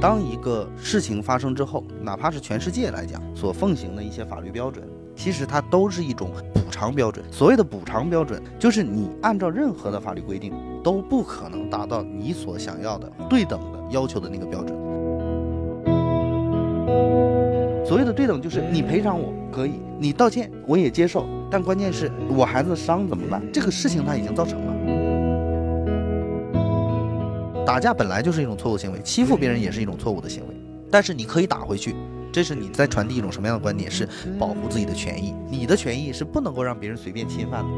当一个事情发生之后，哪怕是全世界来讲所奉行的一些法律标准，其实它都是一种补偿标准。所谓的补偿标准，就是你按照任何的法律规定都不可能达到你所想要的对等的要求的那个标准。所谓的对等，就是你赔偿我可以，你道歉我也接受，但关键是我孩子的伤怎么办？这个事情它已经造成打架本来就是一种错误行为，欺负别人也是一种错误的行为，但是你可以打回去，这是你在传递一种什么样的观点？是保护自己的权益，你的权益是不能够让别人随便侵犯的。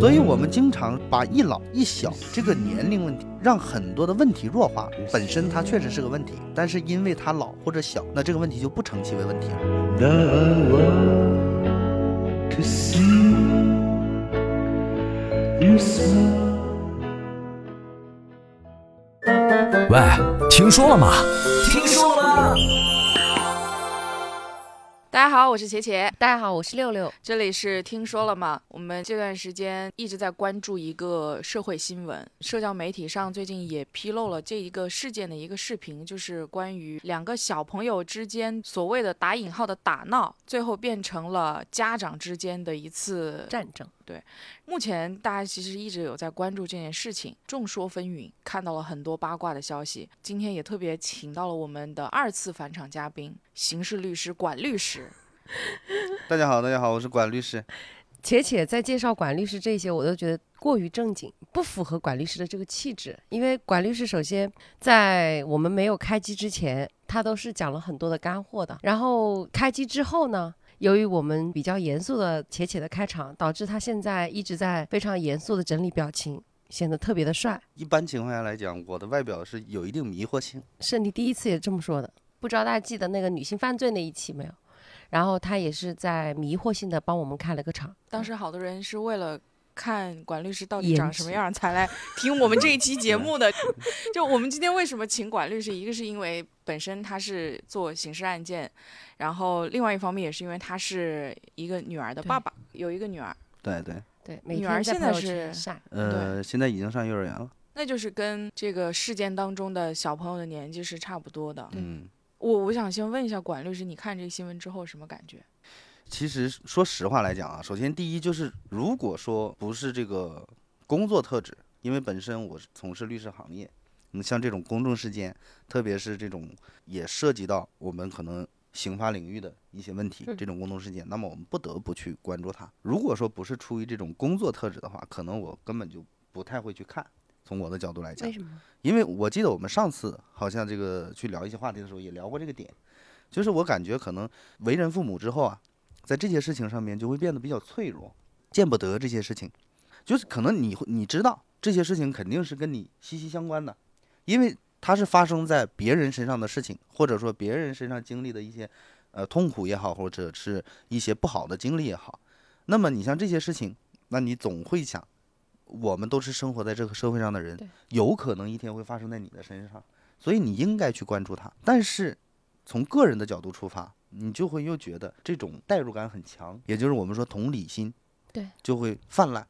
所以，我们经常把一老一小这个年龄问题，让很多的问题弱化。本身它确实是个问题，但是因为它老或者小，那这个问题就不成其为问题了。喂，听说了吗？听说了吗。大家好，我是茄茄。大家好，我是六六。这里是听说了吗？我们这段时间一直在关注一个社会新闻，社交媒体上最近也披露了这一个事件的一个视频，就是关于两个小朋友之间所谓的打引号的打闹，最后变成了家长之间的一次战争。对，目前大家其实一直有在关注这件事情，众说纷纭，看到了很多八卦的消息。今天也特别请到了我们的二次返场嘉宾，刑事律师管律师。大家好，大家好，我是管律师。且且在介绍管律师这些，我都觉得过于正经，不符合管律师的这个气质。因为管律师首先在我们没有开机之前，他都是讲了很多的干货的。然后开机之后呢？由于我们比较严肃的且且的开场，导致他现在一直在非常严肃的整理表情，显得特别的帅。一般情况下来讲，我的外表是有一定迷惑性。是你第一次也这么说的，不知道大家记得那个女性犯罪那一期没有？然后他也是在迷惑性的帮我们开了个场。当时好多人是为了。看管律师到底长什么样才来听我们这一期节目的。就我们今天为什么请管律师？一个是因为本身他是做刑事案件，然后另外一方面也是因为他是一个女儿的爸爸，有一个女儿。对对对，女儿现在是呃，现在已经上幼儿园了。那就是跟这个事件当中的小朋友的年纪是差不多的。嗯，我我想先问一下管律师，你看这个新闻之后什么感觉？其实说实话来讲啊，首先第一就是，如果说不是这个工作特质，因为本身我是从事律师行业，你像这种公众事件，特别是这种也涉及到我们可能刑法领域的一些问题，这种公众事件，那么我们不得不去关注它。如果说不是出于这种工作特质的话，可能我根本就不太会去看。从我的角度来讲，为什么？因为我记得我们上次好像这个去聊一些话题的时候，也聊过这个点，就是我感觉可能为人父母之后啊。在这些事情上面就会变得比较脆弱，见不得这些事情，就是可能你会你知道这些事情肯定是跟你息息相关的，因为它是发生在别人身上的事情，或者说别人身上经历的一些呃痛苦也好，或者是一些不好的经历也好，那么你像这些事情，那你总会想，我们都是生活在这个社会上的人，有可能一天会发生在你的身上，所以你应该去关注它。但是从个人的角度出发。你就会又觉得这种代入感很强，也就是我们说同理心，对，就会泛滥。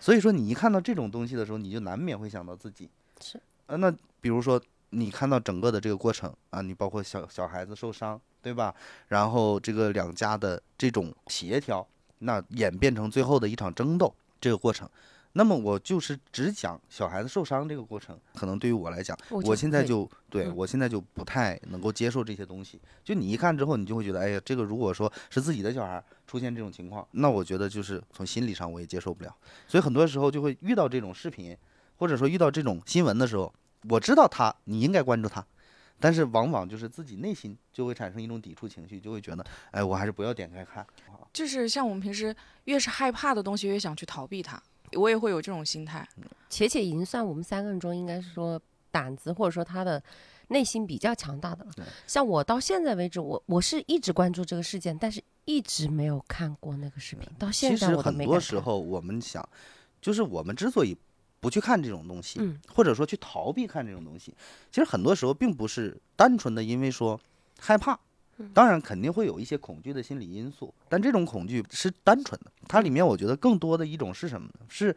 所以说你一看到这种东西的时候，你就难免会想到自己。是，呃，那比如说你看到整个的这个过程啊，你包括小小孩子受伤，对吧？然后这个两家的这种协调，那演变成最后的一场争斗这个过程。那么我就是只讲小孩子受伤这个过程，可能对于我来讲，我现在就对我现在就不太能够接受这些东西。就你一看之后，你就会觉得，哎呀，这个如果说是自己的小孩出现这种情况，那我觉得就是从心理上我也接受不了。所以很多时候就会遇到这种视频，或者说遇到这种新闻的时候，我知道他你应该关注他，但是往往就是自己内心就会产生一种抵触情绪，就会觉得，哎，我还是不要点开看。就是像我们平时越是害怕的东西，越想去逃避它。我也会有这种心态，且且已经算我们三个人中，应该是说胆子或者说他的内心比较强大的了。像我到现在为止，我我是一直关注这个事件，但是一直没有看过那个视频。到现在我都没。很多时候我们想，就是我们之所以不去看这种东西，或者说去逃避看这种东西，其实很多时候并不是单纯的因为说害怕。当然肯定会有一些恐惧的心理因素，但这种恐惧是单纯的。它里面我觉得更多的一种是什么呢？是，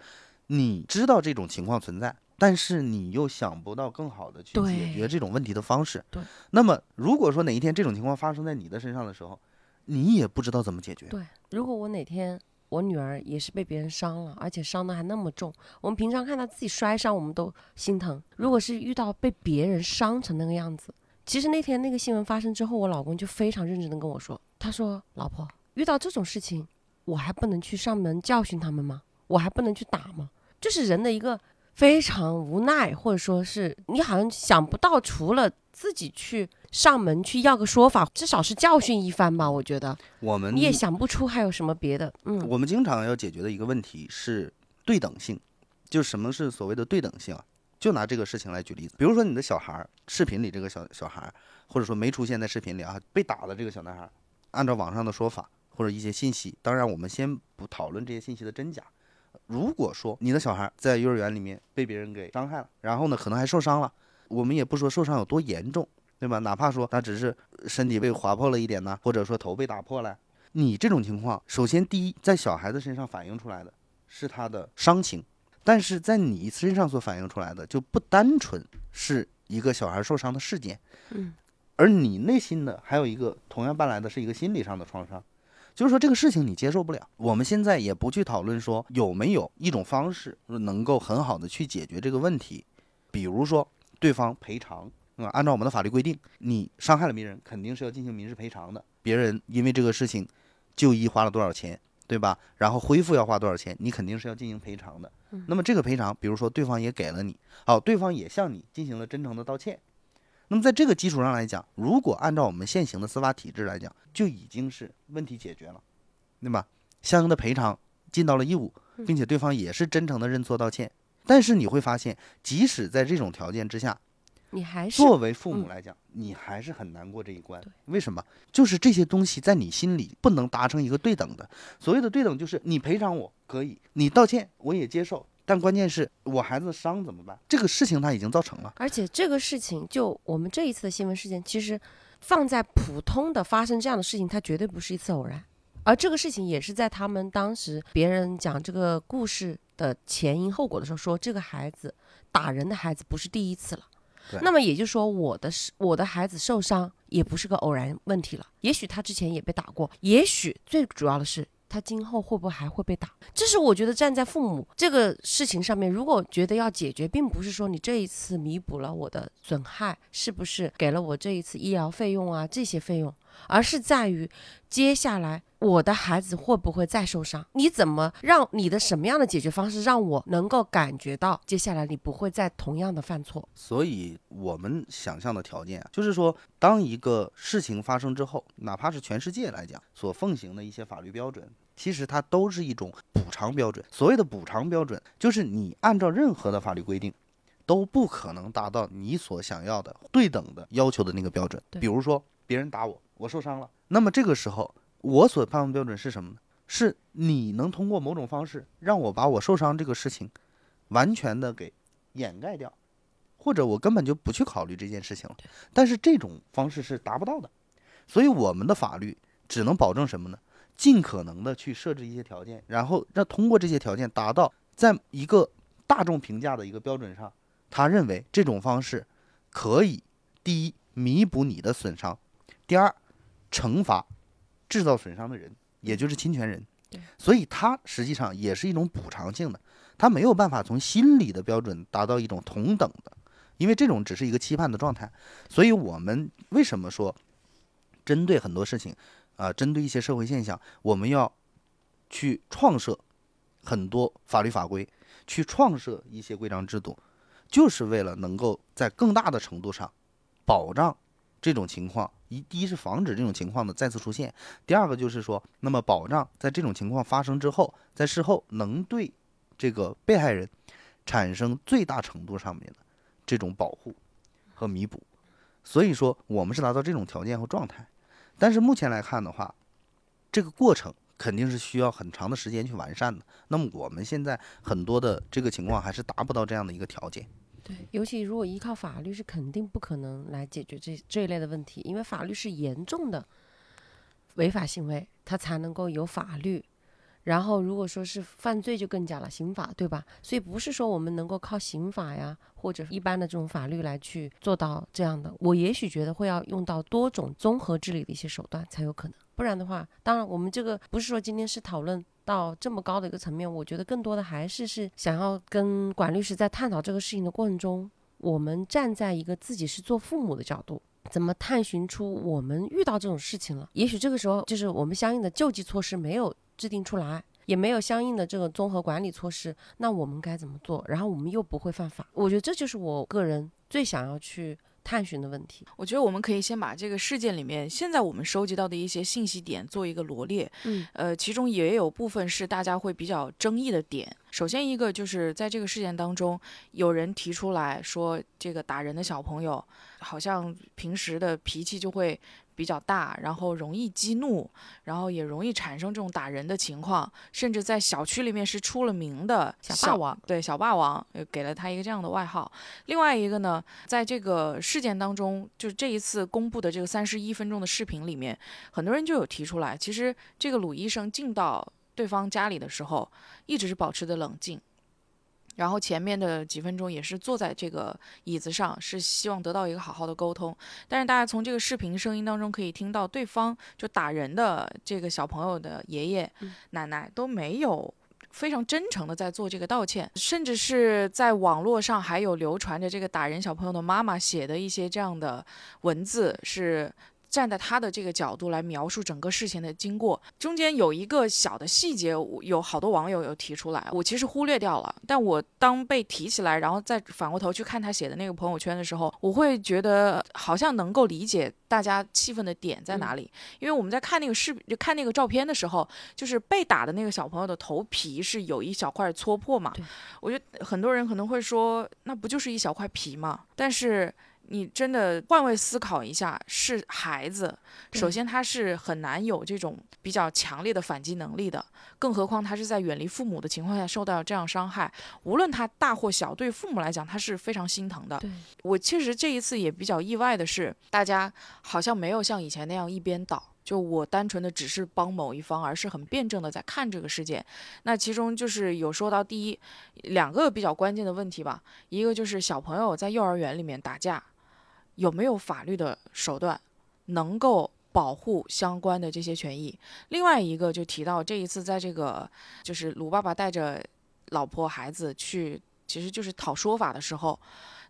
你知道这种情况存在，但是你又想不到更好的去解决这种问题的方式。对。那么，如果说哪一天这种情况发生在你的身上的时候，你也不知道怎么解决。对，如果我哪天我女儿也是被别人伤了，而且伤的还那么重，我们平常看她自己摔伤，我们都心疼。如果是遇到被别人伤成那个样子，其实那天那个新闻发生之后，我老公就非常认真的跟我说，他说：“老婆，遇到这种事情，我还不能去上门教训他们吗？我还不能去打吗？”就是人的一个非常无奈，或者说是你好像想不到，除了自己去上门去要个说法，至少是教训一番吧。我觉得我们你也想不出还有什么别的。嗯，我们经常要解决的一个问题是对等性，就什么是所谓的对等性啊？就拿这个事情来举例子，比如说你的小孩儿，视频里这个小小孩儿，或者说没出现在视频里啊，被打的这个小男孩儿，按照网上的说法或者一些信息，当然我们先不讨论这些信息的真假。如果说你的小孩在幼儿园里面被别人给伤害了，然后呢可能还受伤了，我们也不说受伤有多严重，对吧？哪怕说他只是身体被划破了一点呢，或者说头被打破了，你这种情况，首先第一，在小孩子身上反映出来的是他的伤情，但是在你身上所反映出来的就不单纯是一个小孩受伤的事件，嗯，而你内心的还有一个同样伴来的是一个心理上的创伤，就是说这个事情你接受不了。我们现在也不去讨论说有没有一种方式能够很好的去解决这个问题，比如说对方赔偿。啊，按照我们的法律规定，你伤害了别人，肯定是要进行民事赔偿的。别人因为这个事情就医花了多少钱，对吧？然后恢复要花多少钱，你肯定是要进行赔偿的。那么这个赔偿，比如说对方也给了你，好，对方也向你进行了真诚的道歉。那么在这个基础上来讲，如果按照我们现行的司法体制来讲，就已经是问题解决了，对吧？相应的赔偿尽到了义务，并且对方也是真诚的认错道歉。但是你会发现，即使在这种条件之下，你还是作为父母嗯来讲，你还是很难过这一关。为什么？就是这些东西在你心里不能达成一个对等的。所谓的对等，就是你赔偿我可以，你道歉我也接受，但关键是我孩子的伤怎么办？这个事情他已经造成了。而且这个事情，就我们这一次的新闻事件，其实放在普通的发生这样的事情，它绝对不是一次偶然。而这个事情也是在他们当时别人讲这个故事的前因后果的时候说，这个孩子打人的孩子不是第一次了对。那么也就是说，我的是我的孩子受伤也不是个偶然问题了。也许他之前也被打过，也许最主要的是他今后会不会还会被打？这是我觉得站在父母这个事情上面，如果觉得要解决，并不是说你这一次弥补了我的损害，是不是给了我这一次医疗费用啊这些费用，而是在于接下来我的孩子会不会再受伤？你怎么让你的什么样的解决方式让我能够感觉到接下来你不会再同样的犯错？所以我们想象的条件啊，就是说，当一个事情发生之后，哪怕是全世界来讲所奉行的一些法律标准，其实它都是一种补偿标准。所谓的补偿标准，就是你按照任何的法律规定，都不可能达到你所想要的对等的要求的那个标准。比如说，别人打我，我受伤了，那么这个时候，我所判断标准是什么呢？是你能通过某种方式让我把我受伤这个事情完全的给掩盖掉。或者我根本就不去考虑这件事情了。但是这种方式是达不到的，所以我们的法律只能保证什么呢？尽可能的去设置一些条件，然后让通过这些条件达到在一个大众评价的一个标准上，他认为这种方式可以第一弥补你的损伤，第二惩罚制造损伤的人，也就是侵权人。所以它实际上也是一种补偿性的，它没有办法从心理的标准达到一种同等的。因为这种只是一个期盼的状态，所以我们为什么说针对很多事情啊、针对一些社会现象，我们要去创设很多法律法规，去创设一些规章制度，就是为了能够在更大的程度上保障这种情况。一，第一是防止这种情况的再次出现；第二个就是说，那么保障在这种情况发生之后，在事后能对这个被害人产生最大程度上面的这种保护和弥补。所以说，我们是达到这种条件和状态。但是目前来看的话，这个过程肯定是需要很长的时间去完善的。那么我们现在很多的这个情况还是达不到这样的一个条件。对，尤其如果依靠法律，是肯定不可能来解决这这一类的问题，因为法律是严重的违法行为，它才能够有法律然后如果说是犯罪就更加了，刑法对吧？所以不是说我们能够靠刑法呀或者一般的这种法律来去做到这样的。我也许觉得会要用到多种综合治理的一些手段才有可能，不然的话，当然我们这个不是说今天是讨论到这么高的一个层面，我觉得更多的还是是想要跟管律师在探讨这个事情的过程中，我们站在一个自己是做父母的角度。怎么探寻出我们遇到这种事情了？也许这个时候就是我们相应的救济措施没有制定出来，也没有相应的这个综合管理措施，那我们该怎么做？然后我们又不会犯法？我觉得这就是我个人最想要去探寻的问题。我觉得我们可以先把这个事件里面现在我们收集到的一些信息点做一个罗列，嗯，呃，其中也有部分是大家会比较争议的点。首先一个就是在这个事件当中，有人提出来说，这个打人的小朋友好像平时的脾气就会比较大，然后容易激怒，然后也容易产生这种打人的情况，甚至在小区里面是出了名的小霸王，对小霸王，呃给了他一个这样的外号。另外一个呢，在这个事件当中，就是这一次公布的这个三十一分钟的视频里面，很多人就有提出来，其实这个鲁医生进到对方家里的时候，一直是保持的冷静，然后前面的几分钟也是坐在这个椅子上，是希望得到一个好好的沟通。但是大家从这个视频声音当中可以听到，对方就打人的这个小朋友的爷爷、嗯奶奶都没有。非常真诚的在做这个道歉，甚至是在网络上还有流传着这个打人小朋友的妈妈写的一些这样的文字，是站在他的这个角度来描述整个事情的经过。中间有一个小的细节，我有好多网友有提出来，我其实忽略掉了。但我当被提起来，然后再反过头去看他写的那个朋友圈的时候，我会觉得好像能够理解大家气愤的点在哪里。因为我们在看那个视就看那个照片的时候，就是被打的那个小朋友的头皮是有一小块搓破嘛对。我觉得很多人可能会说，那不就是一小块皮嘛？但是。你真的换位思考一下，是孩子，首先他是很难有这种比较强烈的反击能力的，更何况他是在远离父母的情况下受到这样伤害，无论他大或小，对父母来讲他是非常心疼的。对，我确实这一次也比较意外的是，大家好像没有像以前那样一边倒。就我单纯的只是帮某一方，而是很辩证的在看这个事件。那其中就是有说到第一两个比较关键的问题吧，一个就是小朋友在幼儿园里面打架，有没有法律的手段能够保护相关的这些权益？另外一个就提到这一次在这个就是鲁爸爸带着老婆孩子去，其实就是讨说法的时候，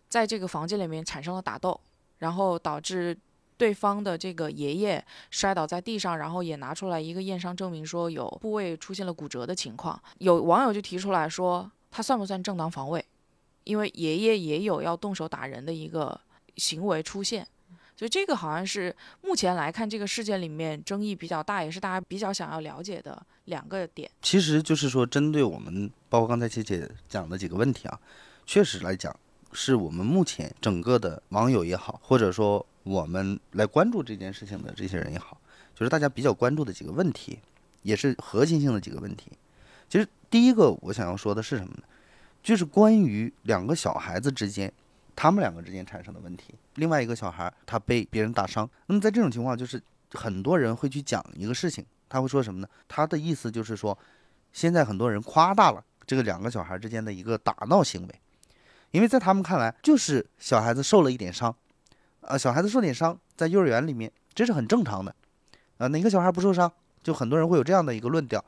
在这个房间里面产生了打斗，然后导致。对方的这个爷爷摔倒在地上，然后也拿出来一个验伤证明，说有部位出现了骨折的情况。有网友就提出来说，他算不算正当防卫？因为爷爷也有要动手打人的一个行为出现，所以这个好像是目前来看这个事件里面争议比较大，也是大家比较想要了解的两个点。其实就是说，针对我们包括刚才切切讲的几个问题啊，确实来讲，是我们目前整个的网友也好，或者说我们来关注这件事情的这些人也好，就是大家比较关注的几个问题，也是核心性的几个问题。其实第一个我想要说的是什么呢？就是关于两个小孩子之间，他们两个之间产生的问题。另外一个小孩儿他被别人打伤，那么在这种情况，就是很多人会去讲一个事情，他会说什么呢？他的意思就是说，现在很多人夸大了这个两个小孩之间的一个打闹行为，因为在他们看来，就是小孩子受了一点伤，啊，小孩子受点伤，在幼儿园里面这是很正常的，啊，哪个小孩不受伤？就很多人会有这样的一个论调。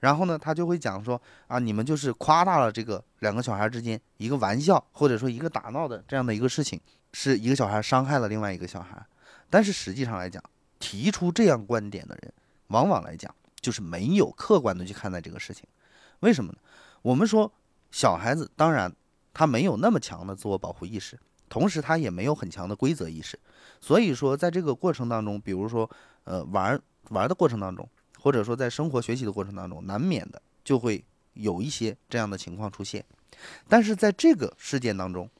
然后呢，他就会讲说啊，你们就是夸大了这个两个小孩之间一个玩笑，或者说一个打闹的这样的一个事情，是一个小孩伤害了另外一个小孩。但是实际上来讲，提出这样观点的人，往往来讲就是没有客观的去看待这个事情。为什么呢？我们说小孩子当然他没有那么强的自我保护意识，同时他也没有很强的规则意识。所以说，在这个过程当中，比如说呃玩玩的过程当中。或者说在生活学习的过程当中，难免的就会有一些这样的情况出现。但是在这个事件当中，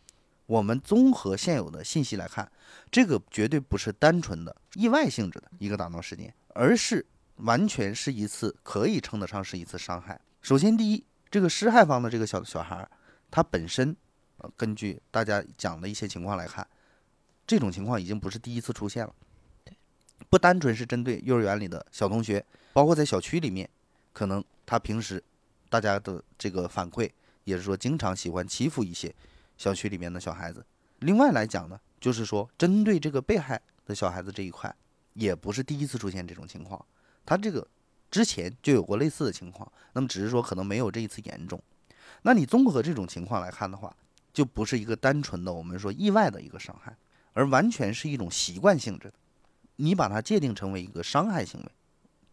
我们综合现有的信息来看，这个绝对不是单纯的意外性质的一个打闹事件，而是完全是一次可以称得上是一次伤害。首先，第一，这个施害方的这个小小孩儿，他本身，呃，根据大家讲的一些情况来看，这种情况已经不是第一次出现了。不单纯是针对幼儿园里的小同学，包括在小区里面，可能他平时大家的这个反馈也是说，经常喜欢欺负一些小区里面的小孩子。另外来讲呢，就是说针对这个被害的小孩子这一块，也不是第一次出现这种情况，他这个之前就有过类似的情况，那么只是说可能没有这一次严重。那你综合这种情况来看的话，就不是一个单纯的我们说意外的一个伤害，而完全是一种习惯性质的。你把它界定成为一个伤害行为，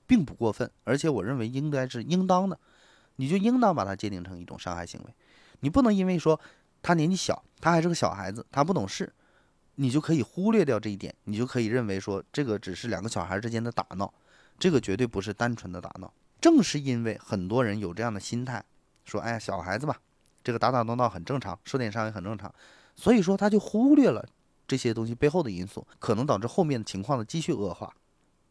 并不过分，而且我认为应该是应当的，你就应当把它界定成一种伤害行为。你不能因为说他年纪小，他还是个小孩子，他不懂事，你就可以忽略掉这一点，你就可以认为说这个只是两个小孩之间的打闹，这个绝对不是单纯的打闹。正是因为很多人有这样的心态，说哎呀小孩子吧，这个打打闹闹很正常，受点伤也很正常，所以说他就忽略了。这些东西背后的因素，可能导致后面的情况的继续恶化。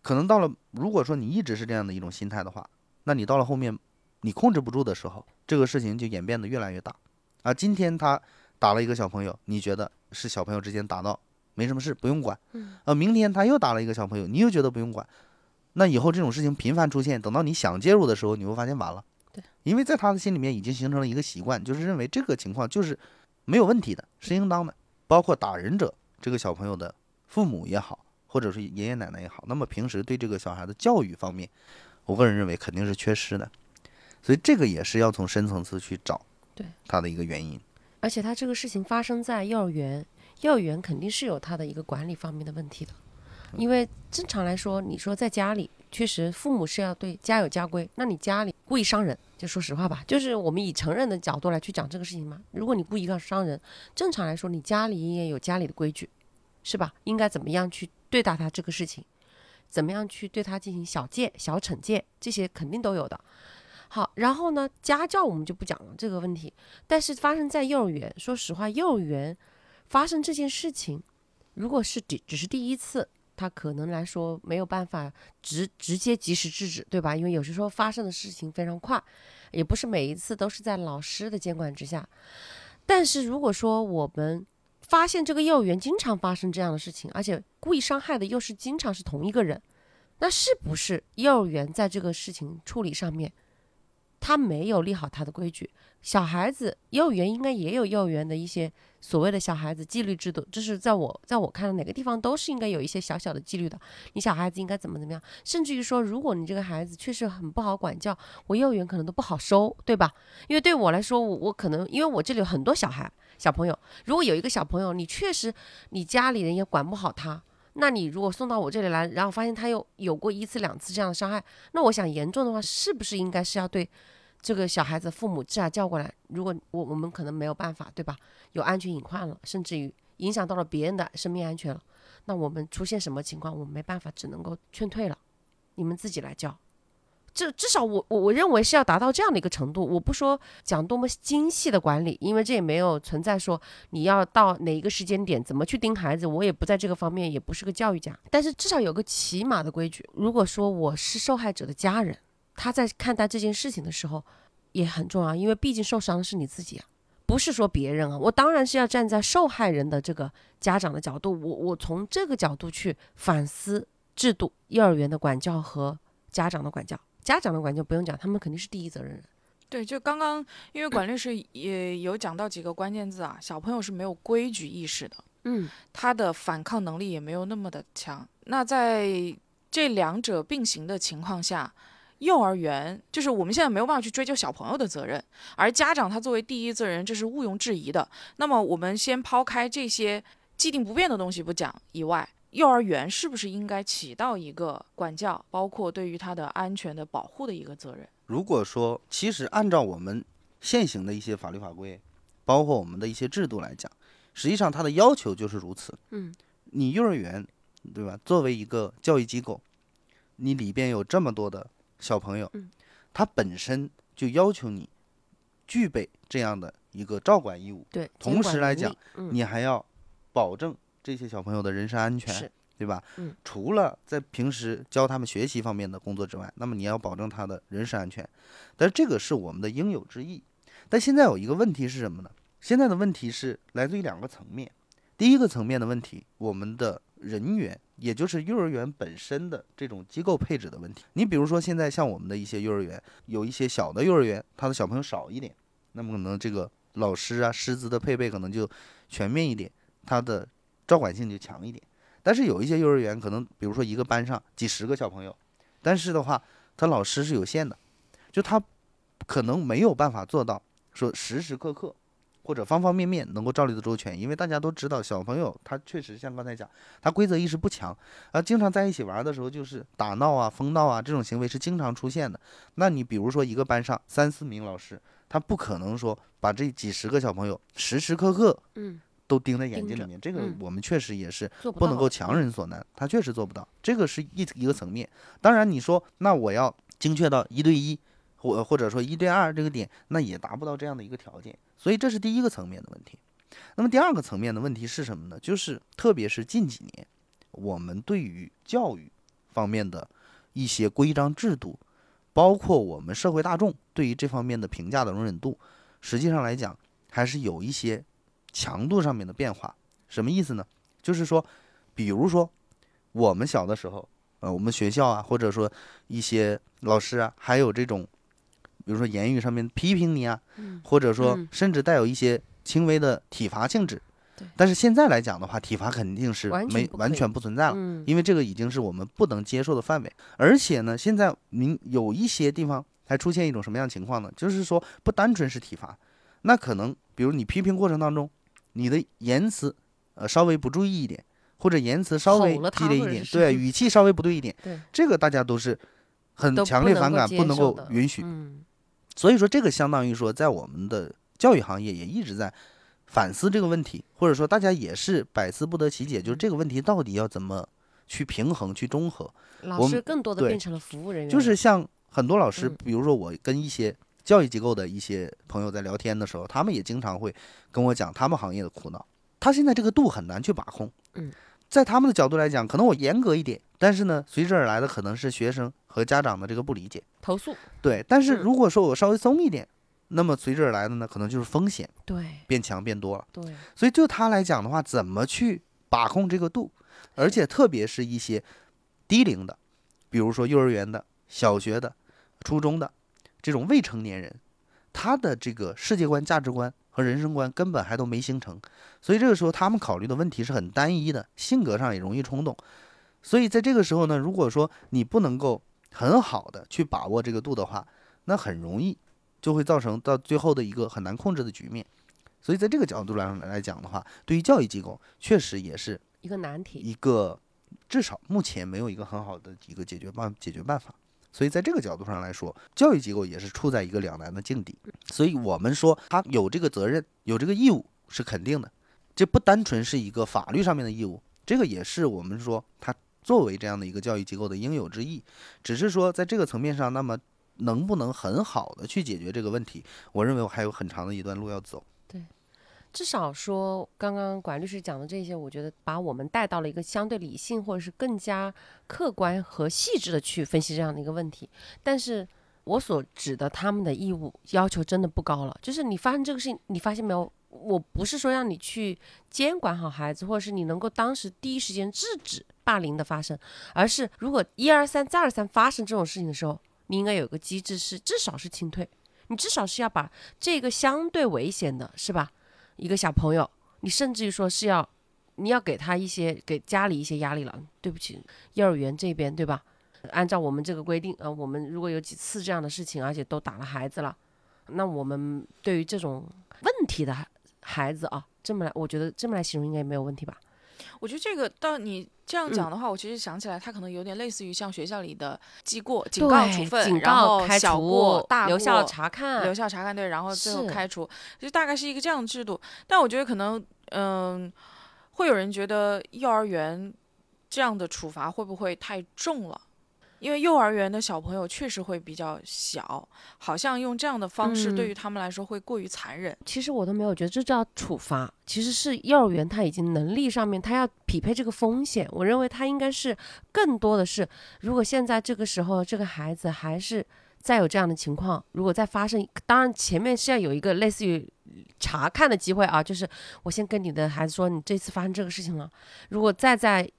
可能到了，如果说你一直是这样的一种心态的话，那你到了后面，你控制不住的时候，这个事情就演变得越来越大。啊，今天他打了一个小朋友，你觉得是小朋友之间打闹，没什么事，不用管。嗯。啊，明天他又打了一个小朋友，你又觉得不用管。那以后这种事情频繁出现，等到你想介入的时候，你会发现完了。对。因为在他的心里面已经形成了一个习惯，就是认为这个情况就是没有问题的，是应当的，包括打人者。这个小朋友的父母也好，或者是爷爷奶奶也好，那么平时对这个小孩的教育方面，我个人认为肯定是缺失的，所以这个也是要从深层次去找对他的一个原因。而且他这个事情发生在幼儿园，幼儿园肯定是有他的一个管理方面的问题的，因为正常来说，你说在家里，确实父母是要对家有家规，那你家里故意伤人，就说实话吧，就是我们以成人的角度来去讲这个事情嘛。如果你故意要伤人，正常来说，你家里也有家里的规矩。是吧？应该怎么样去对待他这个事情？怎么样去对他进行小戒、小惩戒？这些肯定都有的。好，然后呢，家教我们就不讲了这个问题。但是发生在幼儿园，说实话，幼儿园发生这件事情，如果是第只是第一次，他可能来说没有办法直直接及时制止，对吧？因为有时候发生的事情非常快，也不是每一次都是在老师的监管之下。但是如果说我们发现这个幼儿园经常发生这样的事情，而且故意伤害的又是经常是同一个人，那是不是幼儿园在这个事情处理上面，他没有立好他的规矩？小孩子幼儿园应该也有幼儿园的一些所谓的小孩子纪律制度，这是在我在我看哪个地方都是应该有一些小小的纪律的。你小孩子应该怎么怎么样？甚至于说，如果你这个孩子确实很不好管教，我幼儿园可能都不好收，对吧？因为对我来说，我我可能因为我这里有很多小孩。小朋友，如果有一个小朋友，你确实你家里人也管不好他，那你如果送到我这里来，然后发现他又有过一次两次这样的伤害，那我想严重的话，是不是应该是要对这个小孩子父母至少叫过来？如果我我们可能没有办法，对吧？有安全隐患了，甚至于影响到了别人的生命安全了，那我们出现什么情况，我们没办法，只能够劝退了，你们自己来教。这至少我我我认为是要达到这样的一个程度。我不说讲多么精细的管理，因为这也没有存在说你要到哪一个时间点怎么去盯孩子，我也不在这个方面，也不是个教育家。但是至少有个起码的规矩。如果说我是受害者的家人，他在看待这件事情的时候也很重要，因为毕竟受伤的是你自己啊，不是说别人啊。我当然是要站在受害人的这个家长的角度，我我从这个角度去反思制度、幼儿园的管教和家长的管教。家长的管教不用讲，他们肯定是第一责任人。对，就刚刚因为管律师也有讲到几个关键字啊，小朋友是没有规矩意识的，嗯，他的反抗能力也没有那么的强。那在这两者并行的情况下，幼儿园就是我们现在没有办法去追究小朋友的责任，而家长他作为第一责任，这是毋庸置疑的。那么我们先抛开这些既定不变的东西不讲以外。幼儿园是不是应该起到一个管教，包括对于他的安全的保护的一个责任？如果说，其实按照我们现行的一些法律法规，包括我们的一些制度来讲，实际上它的要求就是如此。嗯，你幼儿园，对吧？作为一个教育机构，你里边有这么多的小朋友，他本身就要求你具备这样的一个照管义务。对，同时来讲，嗯、你还要保证。这些小朋友的人身安全，对吧？嗯，除了在平时教他们学习方面的工作之外，那么你要保证他的人身安全。但是这个是我们的应有之义。但现在有一个问题是什么呢？现在的问题是来自于两个层面。第一个层面的问题，我们的人员也就是幼儿园本身的这种机构配置的问题。你比如说，现在像我们的一些幼儿园，有一些小的幼儿园，他的小朋友少一点，那么可能这个老师啊、师资的配备可能就全面一点，他的照管性就强一点。但是有一些幼儿园，可能比如说一个班上几十个小朋友，但是的话，他老师是有限的，就他可能没有办法做到说时时刻刻或者方方面面能够照料的周全，因为大家都知道，小朋友他确实像刚才讲，他规则意识不强，啊，经常在一起玩的时候就是打闹啊、疯闹啊这种行为是经常出现的。那你比如说一个班上三四名老师，他不可能说把这几十个小朋友时时刻刻嗯，都盯在眼睛里面，这个嗯我们确实也是不能够强人所难，他确实做不到，这个是一一个层面。当然，你说那我要精确到一对一，或或者说一对二这个点，那也达不到这样的一个条件，所以这是第一个层面的问题。那么第二个层面的问题是什么呢？就是特别是近几年，我们对于教育方面的一些规章制度，包括我们社会大众对于这方面的评价的容忍度，实际上来讲还是有一些强度上面的变化。什么意思呢？就是说，比如说我们小的时候，呃，我们学校啊，或者说一些老师啊，还有这种，比如说言语上面批评你啊，或者说嗯甚至带有一些轻微的体罚性质对。但是现在来讲的话，体罚肯定是完全没完全不存在了。嗯，因为这个已经是我们不能接受的范围。而且呢，现在您有一些地方还出现一种什么样的情况呢？就是说不单纯是体罚，那可能比如你批评过程当中，你的言辞呃稍微不注意一点，或者言辞稍微激烈一点，对，语气稍微不对一点，对，这个大家都是很强烈反感，能不能够允许。嗯，所以说，这个相当于说，在我们的教育行业也一直在反思这个问题，或者说大家也是百思不得其解，就是这个问题到底要怎么去平衡、去中和。老师更多的变成了服务人员，就是像很多老师，嗯比如说我跟一些教育机构的一些朋友在聊天的时候，他们也经常会跟我讲他们行业的苦恼。他现在这个度很难去把控。嗯，在他们的角度来讲，可能我严格一点，但是呢，随之而来的可能是学生和家长的这个不理解。投诉，对，但是嗯如果说我稍微松一点，那么随之而来的呢，可能就是风险对变强变多了。对，所以就他来讲的话，怎么去把控这个度，而且特别是一些低龄的，比如说幼儿园的、小学的、初中的这种未成年人，他的这个世界观、价值观和人生观根本还都没形成，所以这个时候他们考虑的问题是很单一的，性格上也容易冲动。所以在这个时候呢，如果说你不能够很好的去把握这个度的话，那很容易就会造成到最后的一个很难控制的局面。所以在这个角度来来讲的话，对于教育机构确实也是一个难题。一个至少目前没有一个很好的一个解决办解决办法。所以在这个角度上来说，教育机构也是处在一个两难的境地。所以我们说他有这个责任，有这个义务是肯定的，这不单纯是一个法律上面的义务，这个也是我们说他作为这样的一个教育机构的应有之义。只是说在这个层面上，那么能不能很好的去解决这个问题，我认为我还有很长的一段路要走。对至少说，刚刚管律师讲的这些，我觉得把我们带到了一个相对理性，或者是更加客观和细致的去分析这样的一个问题。但是我所指的他们的义务要求真的不高了，就是你发生这个事情，你发现没有？我不是说让你去监管好孩子，或者是你能够当时第一时间制止霸凌的发生，而是如果一而三再而三发生这种事情的时候，你应该有个机制是至少是清退，你至少是要把这个相对危险的，是吧？一个小朋友，你甚至于说是要，你要给他一些给家里一些压力了。对不起，幼儿园这边对吧？按照我们这个规定，呃，我们如果有几次这样的事情，而且都打了孩子了，那我们对于这种问题的孩孩子啊，这么来，我觉得这么来形容应该也没有问题吧？我觉得这个到你这样嗯讲的话，我其实想起来，它可能有点类似于像学校里的记过、警告处分，警然告、开后小过除、大留校过查看留，校查看对，然后最后开除，就大概是一个这样的制度。但我觉得可能，嗯、会有人觉得幼儿园这样的处罚会不会太重了？因为幼儿园的小朋友确实会比较小，好像用这样的方式对嗯于他们来说会过于残忍。其实我都没有觉得这叫处罚，其实是幼儿园他已经能力上面他要匹配这个风险。我认为他应该是更多的是，如果现在这个时候这个孩子还是再有这样的情况，如果再发生，当然前面是要有一个类似于查看的机会啊，就是我先跟你的孩子说，你这次发生这个事情了，如果再在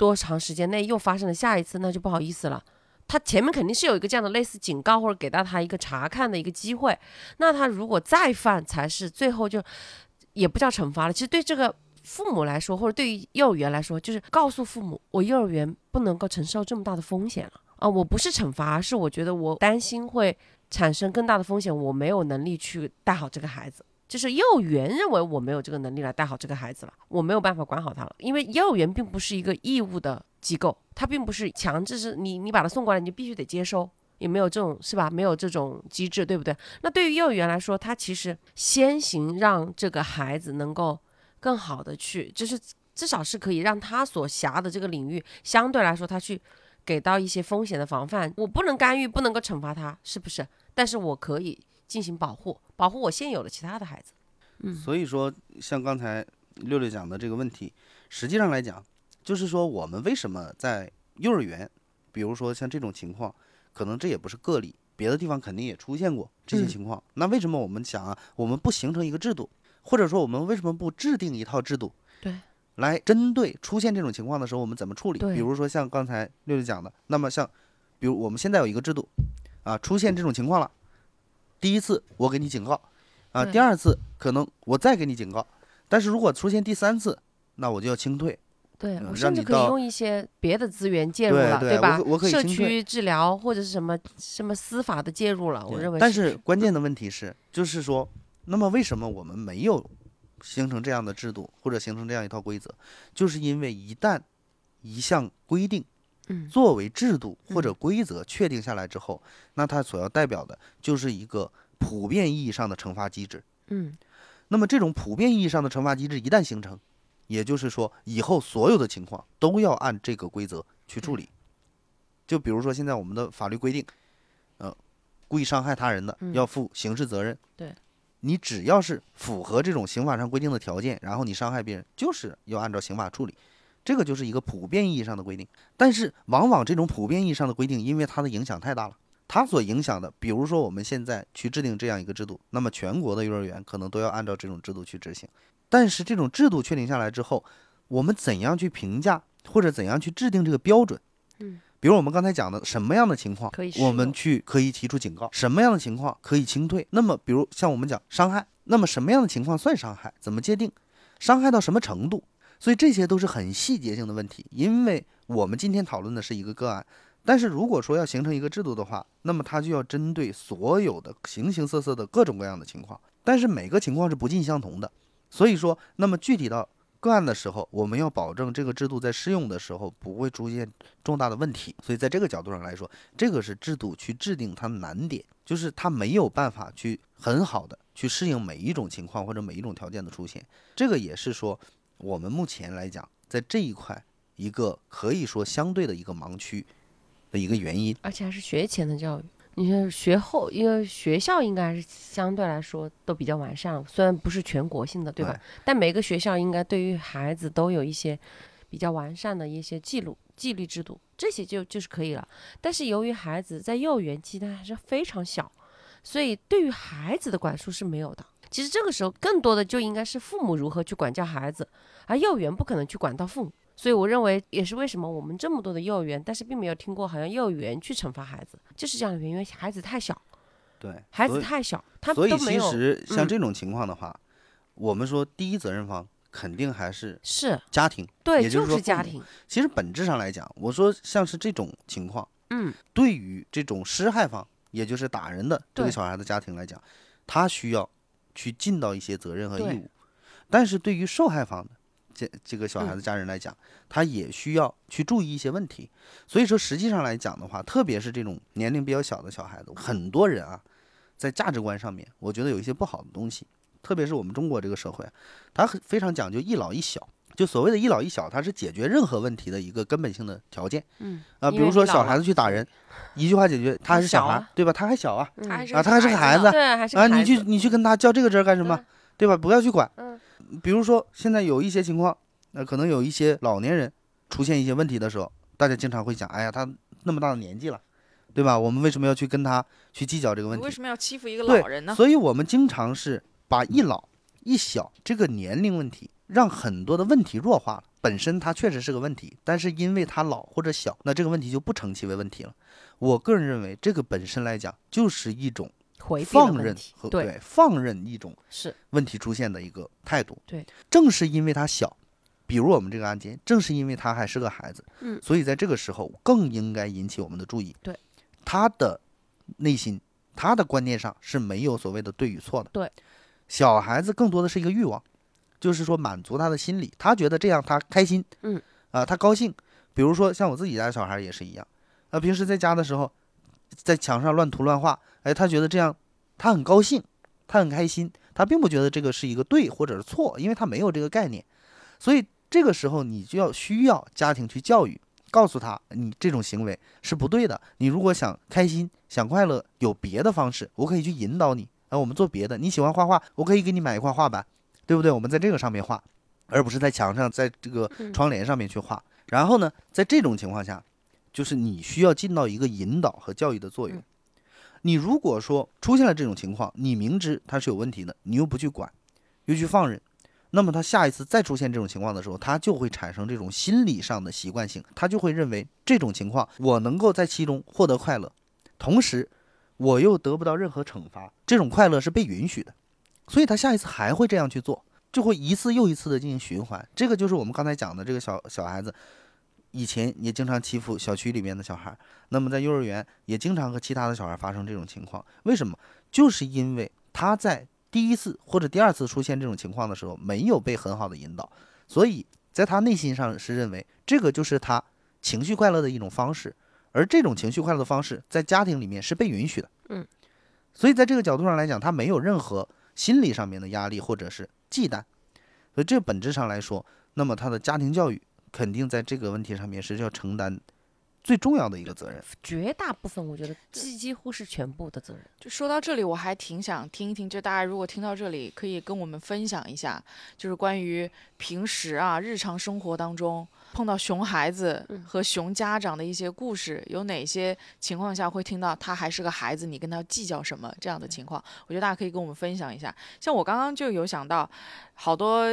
多长时间内又发生了下一次，那就不好意思了。他前面肯定是有一个这样的类似警告，或者给到他一个查看的一个机会。那他如果再犯，才是最后就也不叫惩罚了。其实对这个父母来说，或者对于幼儿园来说，就是告诉父母，我幼儿园不能够承受这么大的风险了啊！我不是惩罚，是我觉得我担心会产生更大的风险，我没有能力去带好这个孩子。就是幼儿园认为我没有这个能力来带好这个孩子了，我没有办法管好他了，因为幼儿园并不是一个义务的机构，它并不是强制是你你把他送过来你就必须得接收，也没有这种是吧？没有这种机制，对不对？那对于幼儿园来说，它其实先行让这个孩子能够更好的去，就是至少是可以让他所辖的这个领域相对来说他去给到一些风险的防范。我不能干预，不能够惩罚他，是不是？但是我可以。进行保护，保护我现有的其他的孩子。嗯，所以说，像刚才六六讲的这个问题，实际上来讲，就是说我们为什么在幼儿园，比如说像这种情况，可能这也不是个例，别的地方肯定也出现过这些情况。那为什么我们想啊，我们不形成一个制度，或者说我们为什么不制定一套制度？对，来针对出现这种情况的时候，我们怎么处理？比如说像刚才六六讲的，那么像，比如我们现在有一个制度，啊，出现这种情况了。第一次我给你警告，啊，第二次可能我再给你警告，但是如果出现第三次，那我就要清退。对，我甚至可以用一些别的资源介入了，对吧？我可以社区治疗或者是什么什么司法的介入了。我认为。但是关键的问题是，就是说，那么为什么我们没有形成这样的制度或者形成这样一套规则？就是因为一旦一项规定。作为制度或者规则确定下来之后，那它所要代表的就是一个普遍意义上的惩罚机制。嗯，那么这种普遍意义上的惩罚机制一旦形成，也就是说以后所有的情况都要按这个规则去处理。就比如说现在我们的法律规定，呃，故意伤害他人的要负刑事责任。对，你只要是符合这种刑法上规定的条件，然后你伤害别人，就是要按照刑法处理。这个就是一个普遍意义上的规定，但是往往这种普遍意义上的规定，因为它的影响太大了，它所影响的，比如说我们现在去制定这样一个制度，那么全国的幼儿园可能都要按照这种制度去执行。但是这种制度确定下来之后，我们怎样去评价或者怎样去制定这个标准？嗯，比如我们刚才讲的什么样的情况，我们去可以提出警告，什么样的情况可以清退？那么比如像我们讲伤害，那么什么样的情况算伤害？怎么界定？伤害到什么程度？所以这些都是很细节性的问题，因为我们今天讨论的是一个个案，但是如果说要形成一个制度的话，那么它就要针对所有的形形色色的各种各样的情况，但是每个情况是不尽相同的。所以说，那么具体到个案的时候，我们要保证这个制度在适用的时候不会出现重大的问题。所以在这个角度上来说，这个是制度去制定它的难点，就是它没有办法去很好的去适应每一种情况或者每一种条件的出现。这个也是说。我们目前来讲，在这一块一个可以说相对的一个盲区的一个原因，而且还是学前的教育。你说学后，因为学校应该是相对来说都比较完善，虽然不是全国性的，对吧？但每个学校应该对于孩子都有一些比较完善的一些记录、纪律制度，这些就就是可以了。但是由于孩子在幼儿园期间还是非常小，所以对于孩子的管束是没有的。其实这个时候更多的就应该是父母如何去管教孩子，而幼儿园不可能去管到父母，所以我认为也是为什么我们这么多的幼儿园，但是并没有听过好像幼儿园去惩罚孩子，就是这样的原因，因为孩子太小，对，孩子太小，他所以其实像这种情况的话，我们说第一责任方肯定还是是家庭，对，就是家庭。其实本质上来讲，我说像是这种情况，嗯，对于这种施害方，也就是打人的这个小孩的家庭来讲，他需要。去尽到一些责任和义务，但是对于受害方的这这个小孩子家人来讲，他也需要去注意一些问题。所以说，实际上来讲的话，特别是这种年龄比较小的小孩子，很多人啊，在价值观上面，我觉得有一些不好的东西。特别是我们中国这个社会，他很非常讲究一老一小。就所谓的一老一小，它是解决任何问题的一个根本性的条件。嗯啊，比如说小孩子去打人，一句话解决，他还是小孩，对吧？他还小啊，啊，他还是个孩子，对，还是啊，你去你去跟他较这个真干什么？对吧？不要去管。嗯，比如说现在有一些情况，那可能有一些老年人出现一些问题的时候，大家经常会讲，哎呀，他那么大的年纪了，对吧？我们为什么要去跟他去计较这个问题？为什么要欺负一个老人呢？所以我们经常是把一老一小这个年龄问题。让很多的问题弱化了。本身它确实是个问题，但是因为它老或者小，那这个问题就不成其为问题了。我个人认为，这个本身来讲就是一种放任和对放任一种是问题出现的一个态度。对，正是因为他小，比如我们这个案件，正是因为他还是个孩子，嗯所以在这个时候更应该引起我们的注意。对，他的内心，他的观念上是没有所谓的对与错的。对，小孩子更多的是一个欲望，就是说满足他的心理，他觉得这样他开心，嗯，啊、他高兴。比如说像我自己家小孩也是一样，啊、平时在家的时候，在墙上乱涂乱画，哎，他觉得这样他很高兴，他很开心，他并不觉得这个是一个对或者是错，因为他没有这个概念。所以这个时候你就要需要家庭去教育，告诉他你这种行为是不对的。你如果想开心、想快乐，有别的方式，我可以去引导你。啊，我们做别的。你喜欢画画，我可以给你买一块画板，对不对？我们在这个上面画，而不是在墙上，在这个窗帘上面去画。然后呢，在这种情况下，就是你需要尽到一个引导和教育的作用。你如果说出现了这种情况，你明知它是有问题的，你又不去管，又去放任，那么他下一次再出现这种情况的时候，他就会产生这种心理上的习惯性，他就会认为这种情况我能够在其中获得快乐，同时我又得不到任何惩罚，这种快乐是被允许的，所以他下一次还会这样去做，就会一次又一次的进行循环。这个就是我们刚才讲的这个小小孩子，以前也经常欺负小区里面的小孩，那么在幼儿园也经常和其他的小孩发生这种情况。为什么？就是因为他在第一次或者第二次出现这种情况的时候，没有被很好的引导，所以在他内心上是认为这个就是他情绪快乐的一种方式，而这种情绪快乐的方式在家庭里面是被允许的。嗯，所以在这个角度上来讲，他没有任何心理上面的压力或者是忌惮，所以这本质上来说，那么他的家庭教育肯定在这个问题上面是要承担最重要的一个责任。绝大部分我觉得几几乎是全部的责任。就说到这里，我还挺想听一听，就大家如果听到这里，可以跟我们分享一下，就是关于平时啊日常生活当中碰到熊孩子嗯和熊家长的一些故事，有哪些情况下会听到他还是个孩子，你跟他计较什么这样的情况？我觉得大家可以跟我们分享一下。像我刚刚就有想到，好多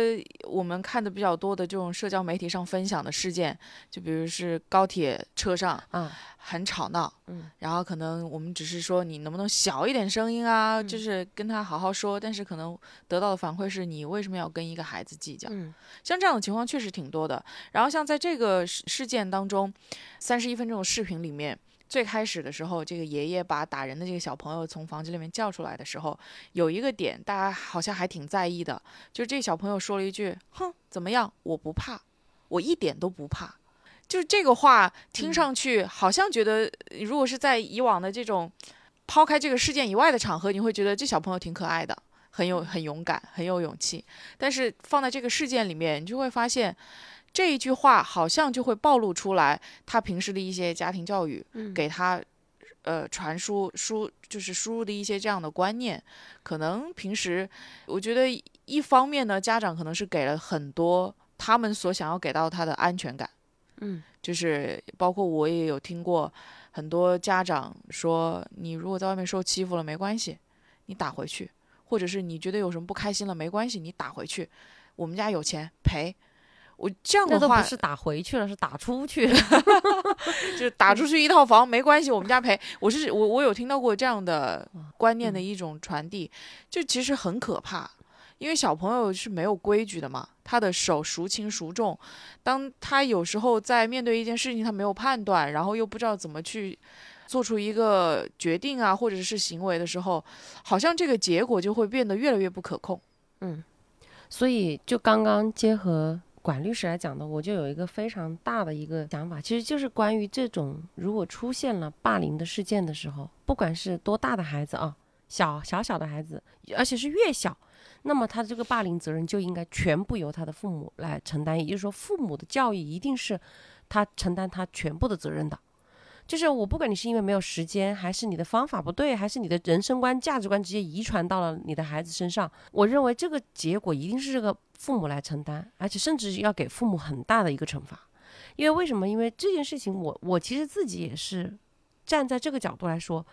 我们看的比较多的这种社交媒体上分享的事件，就比如是高铁车上啊，很吵闹，嗯，然后可能我们只是说你能不能小一点声音啊，嗯就是跟他好好说，但是可能得到的反馈是你为什么要跟一个孩子计较？嗯像这样的情况确实挺多的。然后像在这个事事件当中，三十一分钟的视频里面。最开始的时候，这个爷爷把打人的这个小朋友从房间里面叫出来的时候，有一个点大家好像还挺在意的，就是这小朋友说了一句：“哼，怎么样？我不怕，我一点都不怕。”就是这个话听上去好像觉得，如果是在以往的这种抛开这个事件以外的场合，你会觉得这小朋友挺可爱的，很有很勇敢，很有勇气。但是放在这个事件里面，你就会发现。这一句话好像就会暴露出来，他平时的一些家庭教育，嗯。给他，呃，传输输就是输入的一些这样的观念，可能平时我觉得一方面呢，家长可能是给了很多他们所想要给到他的安全感，嗯。就是包括我也有听过很多家长说，你如果在外面受欺负了没关系，你打回去，或者是你觉得有什么不开心了没关系，你打回去，我们家有钱赔。我这样那的话，都不是打回去了，是打出去。就打出去一套房没关系，我们家赔。我是我我有听到过这样的观念的一种传递，就其实很可怕，因为小朋友是没有规矩的嘛，他的手孰轻孰重，当他有时候在面对一件事情他没有判断，然后又不知道怎么去。做出一个决定啊，或者是行为的时候，好像这个结果就会变得越来越不可控。嗯，所以就刚刚结合管律师来讲的，我就有一个非常大的一个想法，其实就是关于这种如果出现了霸凌的事件的时候，不管是多大的孩子啊，小小小的孩子，而且是越小，那么他的这个霸凌责任就应该全部由他的父母来承担，也就是说，父母的教育一定是他承担他全部的责任的。就是我不管你是因为没有时间，还是你的方法不对，还是你的人生观、价值观直接遗传到了你的孩子身上，我认为这个结果一定是这个父母来承担，而且甚至要给父母很大的一个惩罚。因为为什么？因为这件事情我，我其实自己也是站在这个角度来说，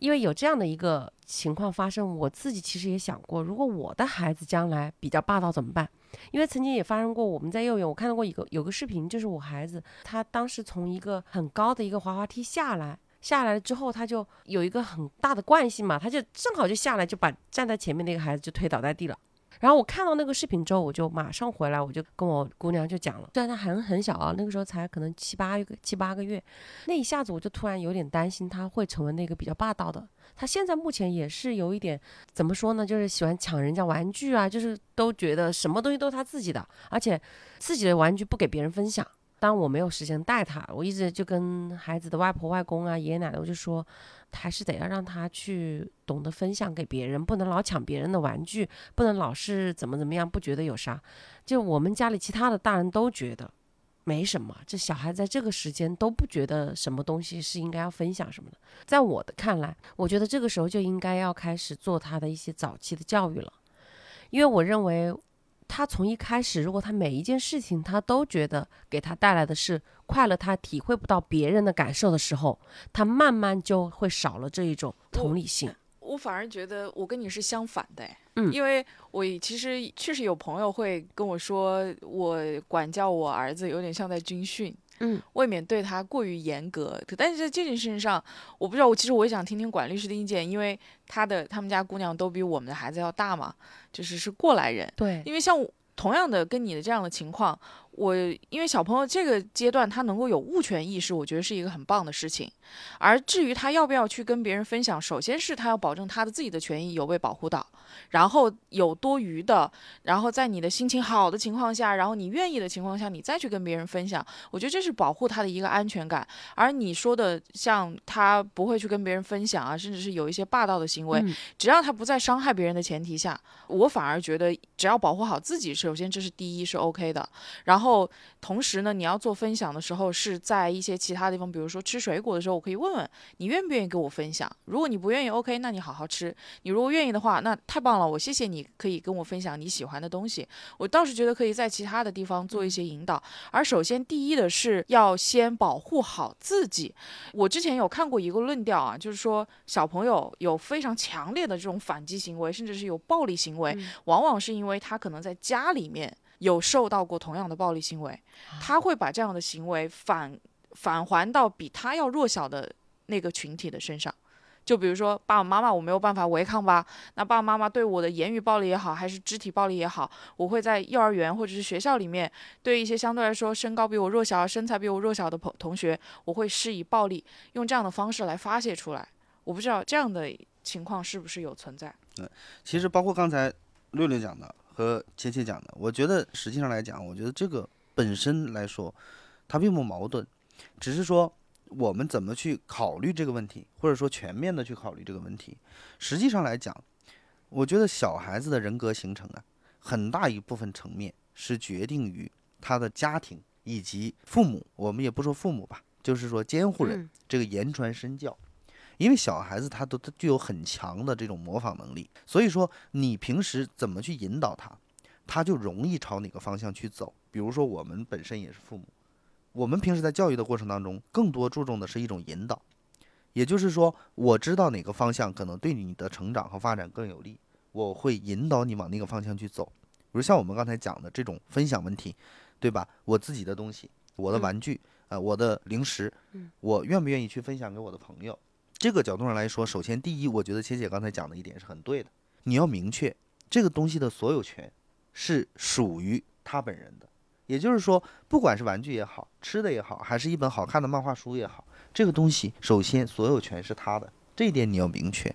因为有这样的一个情况发生，我自己其实也想过，如果我的孩子将来比较霸道怎么办？因为曾经也发生过，我们在幼儿园，我看到过一个有个视频，就是我孩子他当时从一个很高的一个滑滑梯下来，下来了之后，他就有一个很大的惯性嘛，他就正好就下来，就把站在前面那个孩子就推倒在地了。然后我看到那个视频之后，我就马上回来，我就跟我姑娘就讲了。虽然她很很小啊，那个时候才可能七八个七八个月，那一下子我就突然有点担心她会成为那个比较霸道的。她现在目前也是有一点怎么说呢，就是喜欢抢人家玩具啊，就是都觉得什么东西都是她自己的，而且自己的玩具不给别人分享。当我没有时间带她，我一直就跟孩子的外婆外公啊、爷爷奶奶，我就说。还是得要让他去懂得分享给别人，不能老抢别人的玩具，不能老是怎么怎么样，不觉得有啥。就我们家里其他的大人都觉得没什么，这小孩在这个时间都不觉得什么东西是应该要分享什么的。在我的看来，我觉得这个时候就应该要开始做他的一些早期的教育了，因为我认为。他从一开始，如果他每一件事情他都觉得给他带来的是快乐，他体会不到别人的感受的时候，他慢慢就会少了这一种同理心。我反而觉得我跟你是相反的，嗯，因为我其实确实有朋友会跟我说，我管教我儿子有点像在军训，嗯，未免对他过于严格。但是在这件事情上，我不知道，我其实我也想听听管律师的意见，因为他的他们家姑娘都比我们的孩子要大嘛，就是是过来人，对，因为像同样的跟你的这样的情况。我因为小朋友这个阶段他能够有物权意识，我觉得是一个很棒的事情。而至于他要不要去跟别人分享，首先是他要保证他的自己的权益有被保护到，然后有多余的，然后在你的心情好的情况下，然后你愿意的情况下，你再去跟别人分享。我觉得这是保护他的一个安全感。而你说的像他不会去跟别人分享啊，甚至是有一些霸道的行为，只要他不在伤害别人的前提下，我反而觉得只要保护好自己，首先这是第一是 OK 的。然后。后，同时呢，你要做分享的时候，是在一些其他地方，比如说吃水果的时候，我可以问问你愿不愿意跟我分享。如果你不愿意，OK，那你好好吃。你如果愿意的话，那太棒了，我谢谢你可以跟我分享你喜欢的东西。我倒是觉得可以在其他的地方做一些引导。而首先第一的是要先保护好自己。我之前有看过一个论调啊，就是说小朋友有非常强烈的这种反击行为，甚至是有暴力行为，往往是因为他可能在家里面。有受到过同样的暴力行为，他会把这样的行为返返还到比他要弱小的那个群体的身上。就比如说爸爸妈妈，我没有办法违抗吧？那爸爸妈妈对我的言语暴力也好，还是肢体暴力也好，我会在幼儿园或者是学校里面，对一些相对来说身高比我弱小、身材比我弱小的朋同学，我会施以暴力，用这样的方式来发泄出来。我不知道这样的情况是不是有存在？对，其实包括刚才六六讲的。和切切讲的，我觉得实际上来讲，我觉得这个本身来说，它并不矛盾，只是说我们怎么去考虑这个问题，或者说全面的去考虑这个问题。实际上来讲，我觉得小孩子的人格形成啊，很大一部分层面是决定于他的家庭以及父母，我们也不说父母吧，就是说监护人这个言传身教。因为小孩子他都他具有很强的这种模仿能力，所以说你平时怎么去引导他，他就容易朝哪个方向去走。比如说我们本身也是父母，我们平时在教育的过程当中，更多注重的是一种引导，也就是说我知道哪个方向可能对你的成长和发展更有利，我会引导你往那个方向去走。比如像我们刚才讲的这种分享问题，对吧？我自己的东西，我的玩具，呃，我的零食，我愿不愿意去分享给我的朋友？这个角度上来说，首先第一，我觉得切姐刚才讲的一点是很对的。你要明确这个东西的所有权是属于他本人的，也就是说，不管是玩具也好，吃的也好，还是一本好看的漫画书也好，这个东西首先所有权是他的，这一点你要明确。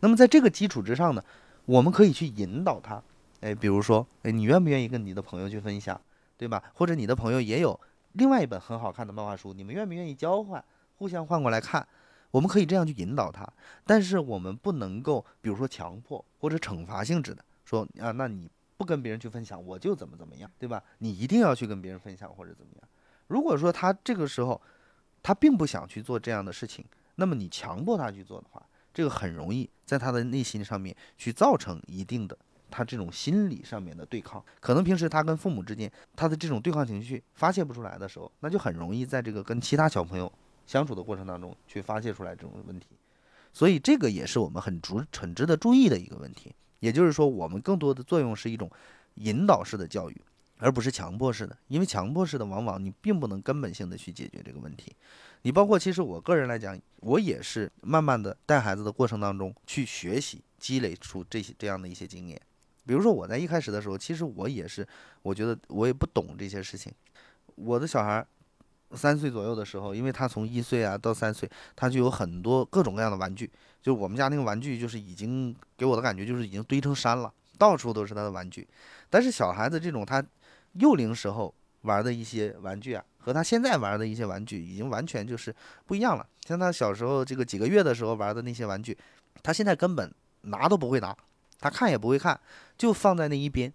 那么在这个基础之上呢，我们可以去引导他，哎，比如说，哎，你愿不愿意跟你的朋友去分享，对吧？或者你的朋友也有另外一本很好看的漫画书，你们愿不愿意交换，互相换过来看？我们可以这样去引导他，但是我们不能够，比如说强迫或者惩罚性质的说啊，那你不跟别人去分享，我就怎么怎么样，对吧？你一定要去跟别人分享或者怎么样。如果说他这个时候他并不想去做这样的事情，那么你强迫他去做的话，这个很容易在他的内心上面去造成一定的他这种心理上面的对抗。可能平时他跟父母之间他的这种对抗情绪发泄不出来的时候，那就很容易在这个跟其他小朋友。相处的过程当中去发泄出来这种问题，所以这个也是我们很注很值得注意的一个问题。也就是说，我们更多的作用是一种引导式的教育，而不是强迫式的。因为强迫式的，往往你并不能根本性的去解决这个问题。你包括其实我个人来讲，我也是慢慢的带孩子的过程当中去学习、积累出这些这样的一些经验。比如说我在一开始的时候，其实我也是，我觉得我也不懂这些事情。我的小孩三岁左右的时候，因为他从一岁啊到三岁，他就有很多各种各样的玩具。就我们家那个玩具，就是已经给我的感觉就是已经堆成山了，到处都是他的玩具。但是小孩子这种他幼龄时候玩的一些玩具啊，和他现在玩的一些玩具已经完全就是不一样了。像他小时候这个几个月的时候玩的那些玩具，他现在根本拿都不会拿，他看也不会看，就放在那一边。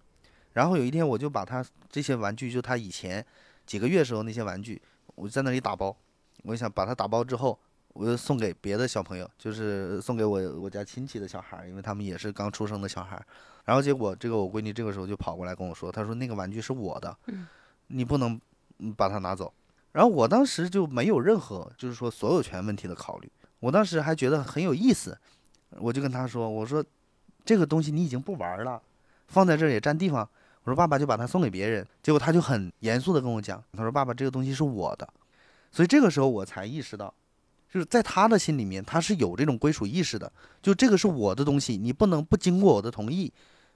然后有一天我就把他这些玩具，就他以前几个月时候那些玩具。我在那里打包，我想把它打包之后，我就送给别的小朋友，就是送给我我家亲戚的小孩，因为他们也是刚出生的小孩。然后结果这个我闺女这个时候就跑过来跟我说，她说那个玩具是我的，你不能把它拿走。然后我当时就没有任何就是说所有权问题的考虑，我当时还觉得很有意思，我就跟她说，我说这个东西你已经不玩了，放在这儿也占地方。我说爸爸就把它送给别人，结果他就很严肃的跟我讲，他说爸爸这个东西是我的，所以这个时候我才意识到，就是在他的心里面他是有这种归属意识的，就这个是我的东西，你不能不经过我的同意，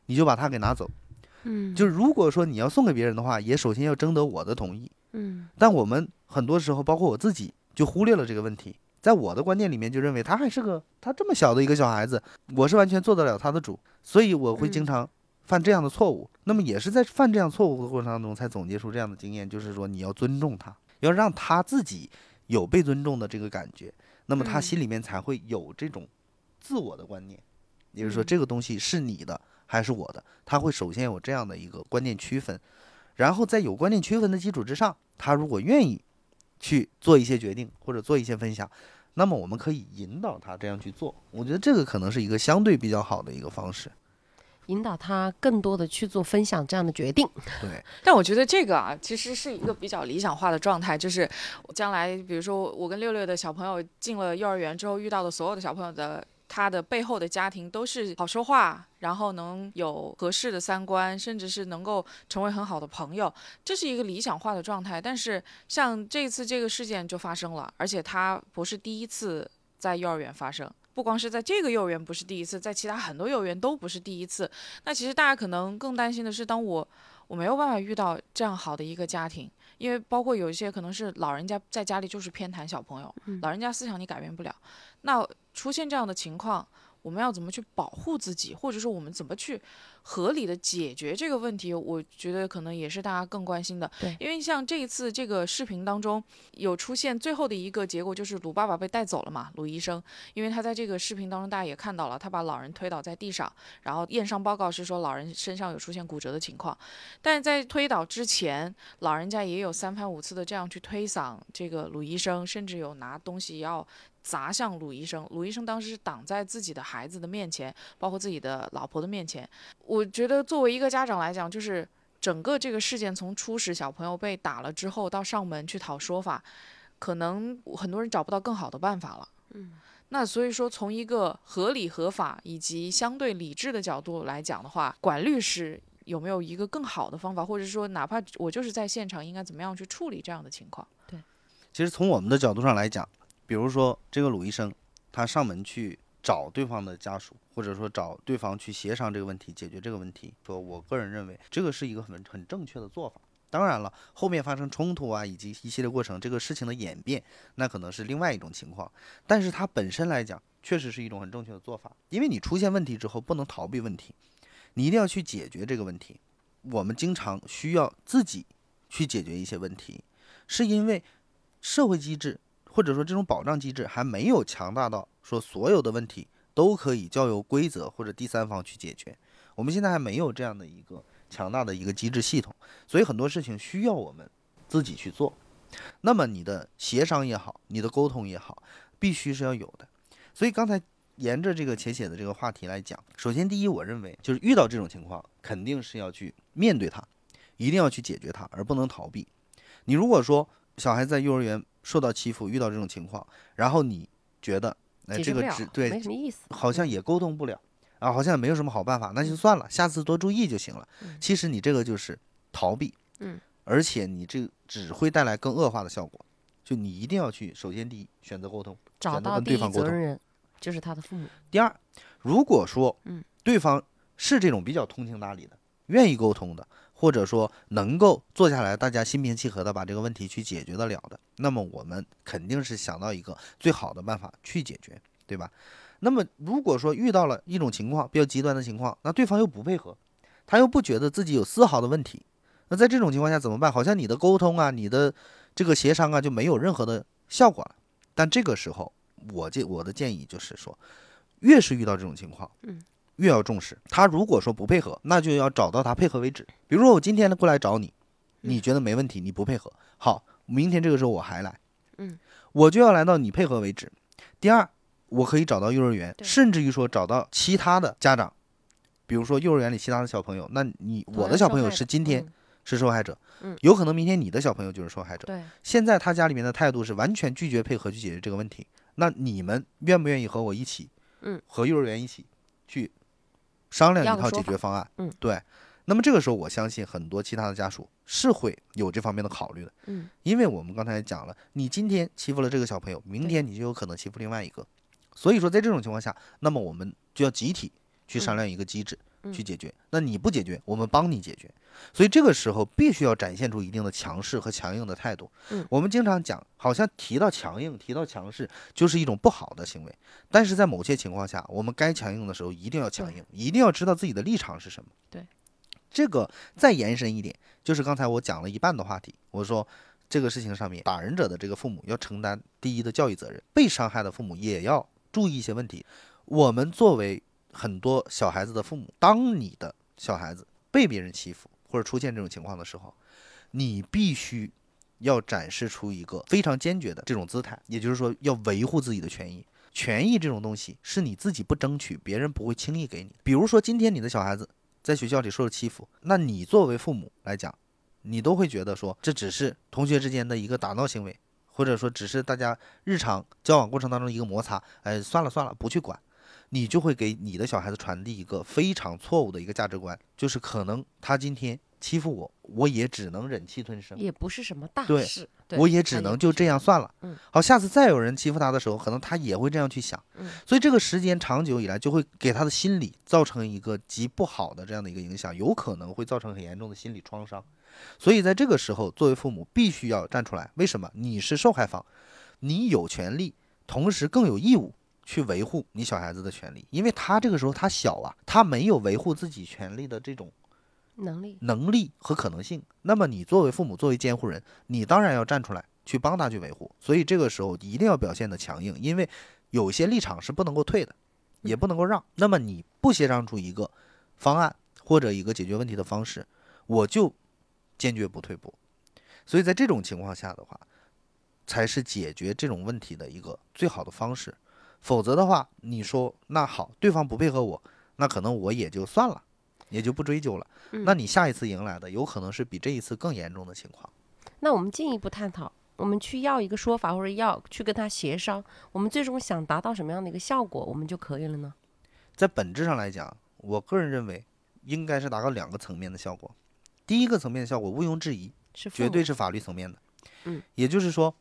你就把它给拿走，嗯，就是如果说你要送给别人的话，也首先要征得我的同意，嗯。但我们很多时候包括我自己就忽略了这个问题，在我的观念里面就认为他还是个他这么小的一个小孩子，我是完全做得了他的主，所以我会经嗯常。犯这样的错误，那么也是在犯这样错误的过程当中才总结出这样的经验，就是说你要尊重他，要让他自己有被尊重的这个感觉，那么他嗯。心里面才会有这种自我的观念，也就是说嗯。这个东西是你的还是我的，他会首先有这样的一个观念区分，然后在有观念区分的基础之上，他如果愿意去做一些决定或者做一些分享，那么我们可以引导他这样去做，我觉得这个可能是一个相对比较好的一个方式。引导他更多的去做分享这样的决定。对，但我觉得这个啊，其实是一个比较理想化的状态，就是将来，比如说我跟六六的小朋友进了幼儿园之后遇到的所有的小朋友的。他的背后的家庭都是好说话，然后能有合适的三观，甚至是能够成为很好的朋友，这是一个理想化的状态。但是像这次这个事件就发生了，而且他不是第一次在幼儿园发生，不光是在这个幼儿园不是第一次，在其他很多幼儿园都不是第一次。那其实大家可能更担心的是，当我我没有办法遇到这样好的一个家庭，因为包括有一些可能是老人家在家里就是偏袒小朋友，老人家思想你改变不了。那出现这样的情况，我们要怎么去保护自己，或者说我们怎么去合理的解决这个问题？我觉得可能也是大家更关心的。对因为像这一次这个视频当中有出现最后的一个结果，就是鲁爸爸被带走了嘛，鲁医生，因为他在这个视频当中大家也看到了，他把老人推倒在地上，然后验伤报告是说老人身上有出现骨折的情况，但是在推倒之前，老人家也有三番五次的这样去推搡这个鲁医生，甚至有拿东西要砸向鲁医生。鲁医生当时是挡在自己的孩子的面前，包括自己的老婆的面前。我觉得作为一个家长来讲，就是整个这个事件从初始小朋友被打了之后到上门去讨说法，可能很多人找不到更好的办法了。嗯。那所以说，从一个合理、合法以及相对理智的角度来讲的话，管律师有没有一个更好的方法，或者说，哪怕我就是在现场，应该怎么样去处理这样的情况？对其实从我们的角度上来讲，比如说这个鲁医生，他上门去找对方的家属，或者说找对方去协商这个问题，解决这个问题。说我个人认为这个是一个很很正确的做法。当然了，后面发生冲突啊，以及一系列过程，这个事情的演变，那可能是另外一种情况。但是它本身来讲，确实是一种很正确的做法，因为你出现问题之后，不能逃避问题，你一定要去解决这个问题。我们经常需要自己去解决一些问题，是因为社会机制或者说这种保障机制还没有强大到说所有的问题都可以交由规则或者第三方去解决。我们现在还没有这样的一个强大的一个机制系统，所以很多事情需要我们自己去做。那么你的协商也好，你的沟通也好，必须是要有的。所以刚才沿着这个且写的这个话题来讲，首先第一，我认为就是遇到这种情况，肯定是要去面对它，一定要去解决它，而不能逃避。你如果说小孩在幼儿园受到欺负，遇到这种情况，然后你觉得哎，这个只对没什么意思。好像也沟通不了啊，好像也没有什么好办法，那就算了，下次多注意就行了。嗯其实你这个就是逃避，嗯，而且你这只会带来更恶化的效果。就你一定要去，首先第一选择沟通，找到对方沟通责任人就是他的父母。第二，如果说嗯对方是这种比较通情达理的，愿意沟通的，或者说能够坐下来大家心平气和的把这个问题去解决得了的，那么我们肯定是想到一个最好的办法去解决，对吧？那么如果说遇到了一种情况比较极端的情况，那对方又不配合，他又不觉得自己有丝毫的问题，那在这种情况下怎么办？好像你的沟通啊，你的这个协商啊就没有任何的效果了。但这个时候，我建我的建议就是说，越是遇到这种情况，越要重视。他如果说不配合，那就要找到他配合为止。比如说我今天过来找你，你觉得没问题，你不配合，好，明天这个时候我还来，嗯，我就要来到你配合为止。第二，我可以找到幼儿园，甚至于说找到其他的家长，比如说幼儿园里其他的小朋友，那你我的小朋友是今天嗯是受害者，嗯有可能明天你的小朋友就是受害者。对，现在他家里面的态度是完全拒绝配合去解决这个问题，那你们愿不愿意和我一起，嗯，和幼儿园一起去商量一套解决方案？嗯，对。那么这个时候，我相信很多其他的家属是会有这方面的考虑的，嗯，因为我们刚才讲了，你今天欺负了这个小朋友，明天你就有可能欺负另外一个，所以说在这种情况下，那么我们就要集体去商量一个机制。嗯去解决，那你不解决，我们帮你解决。所以这个时候必须要展现出一定的强势和强硬的态度。嗯我们经常讲，好像提到强硬、提到强势就是一种不好的行为，但是在某些情况下，我们该强硬的时候一定要强硬，一定要知道自己的立场是什么。对，这个再延伸一点，就是刚才我讲了一半的话题，我说。这个事情上面，打人者的这个父母要承担第一的教育责任，被伤害的父母也要注意一些问题。我们作为很多小孩子的父母，当你的小孩子被别人欺负或者出现这种情况的时候，你必须要展示出一个非常坚决的这种姿态，也就是说要维护自己的权益。权益这种东西是你自己不争取，别人不会轻易给你。比如说今天你的小孩子在学校里受了欺负，那你作为父母来讲，你都会觉得说这只是同学之间的一个打闹行为，或者说只是大家日常交往过程当中一个摩擦，哎，算了算了，不去管。你就会给你的小孩子传递一个非常错误的一个价值观，就是可能他今天欺负我，我也只能忍气吞声，也不是什么大对事，对我也只能就这样算了。嗯，好，下次再有人欺负他的时候，可能他也会这样去想。嗯，所以这个时间长久以来，就会给他的心理造成一个极不好的这样的一个影响，有可能会造成很严重的心理创伤。所以在这个时候，作为父母必须要站出来。为什么？你是受害方，你有权利，同时更有义务去维护你小孩子的权利，因为他这个时候他小啊，他没有维护自己权利的这种能力，能力和可能性。那么你作为父母，作为监护人，你当然要站出来去帮他去维护。所以这个时候一定要表现的强硬，因为有些立场是不能够退的，也不能够让。那么你不协商出一个方案或者一个解决问题的方式，我就坚决不退步。所以在这种情况下的话，才是解决这种问题的一个最好的方式。否则的话，你说那好，对方不配合我，那可能我也就算了，也就不追究了。那嗯你下一次迎来的有可能是比这一次更严重的情况。那我们进一步探讨，我们去要一个说法，或者要去跟他协商，我们最终想达到什么样的一个效果，我们就可以了呢？在本质上来讲，我个人认为应该是达到两个层面的效果。第一个层面的效果毋庸置疑，是绝对是法律层面的。嗯，也就是说，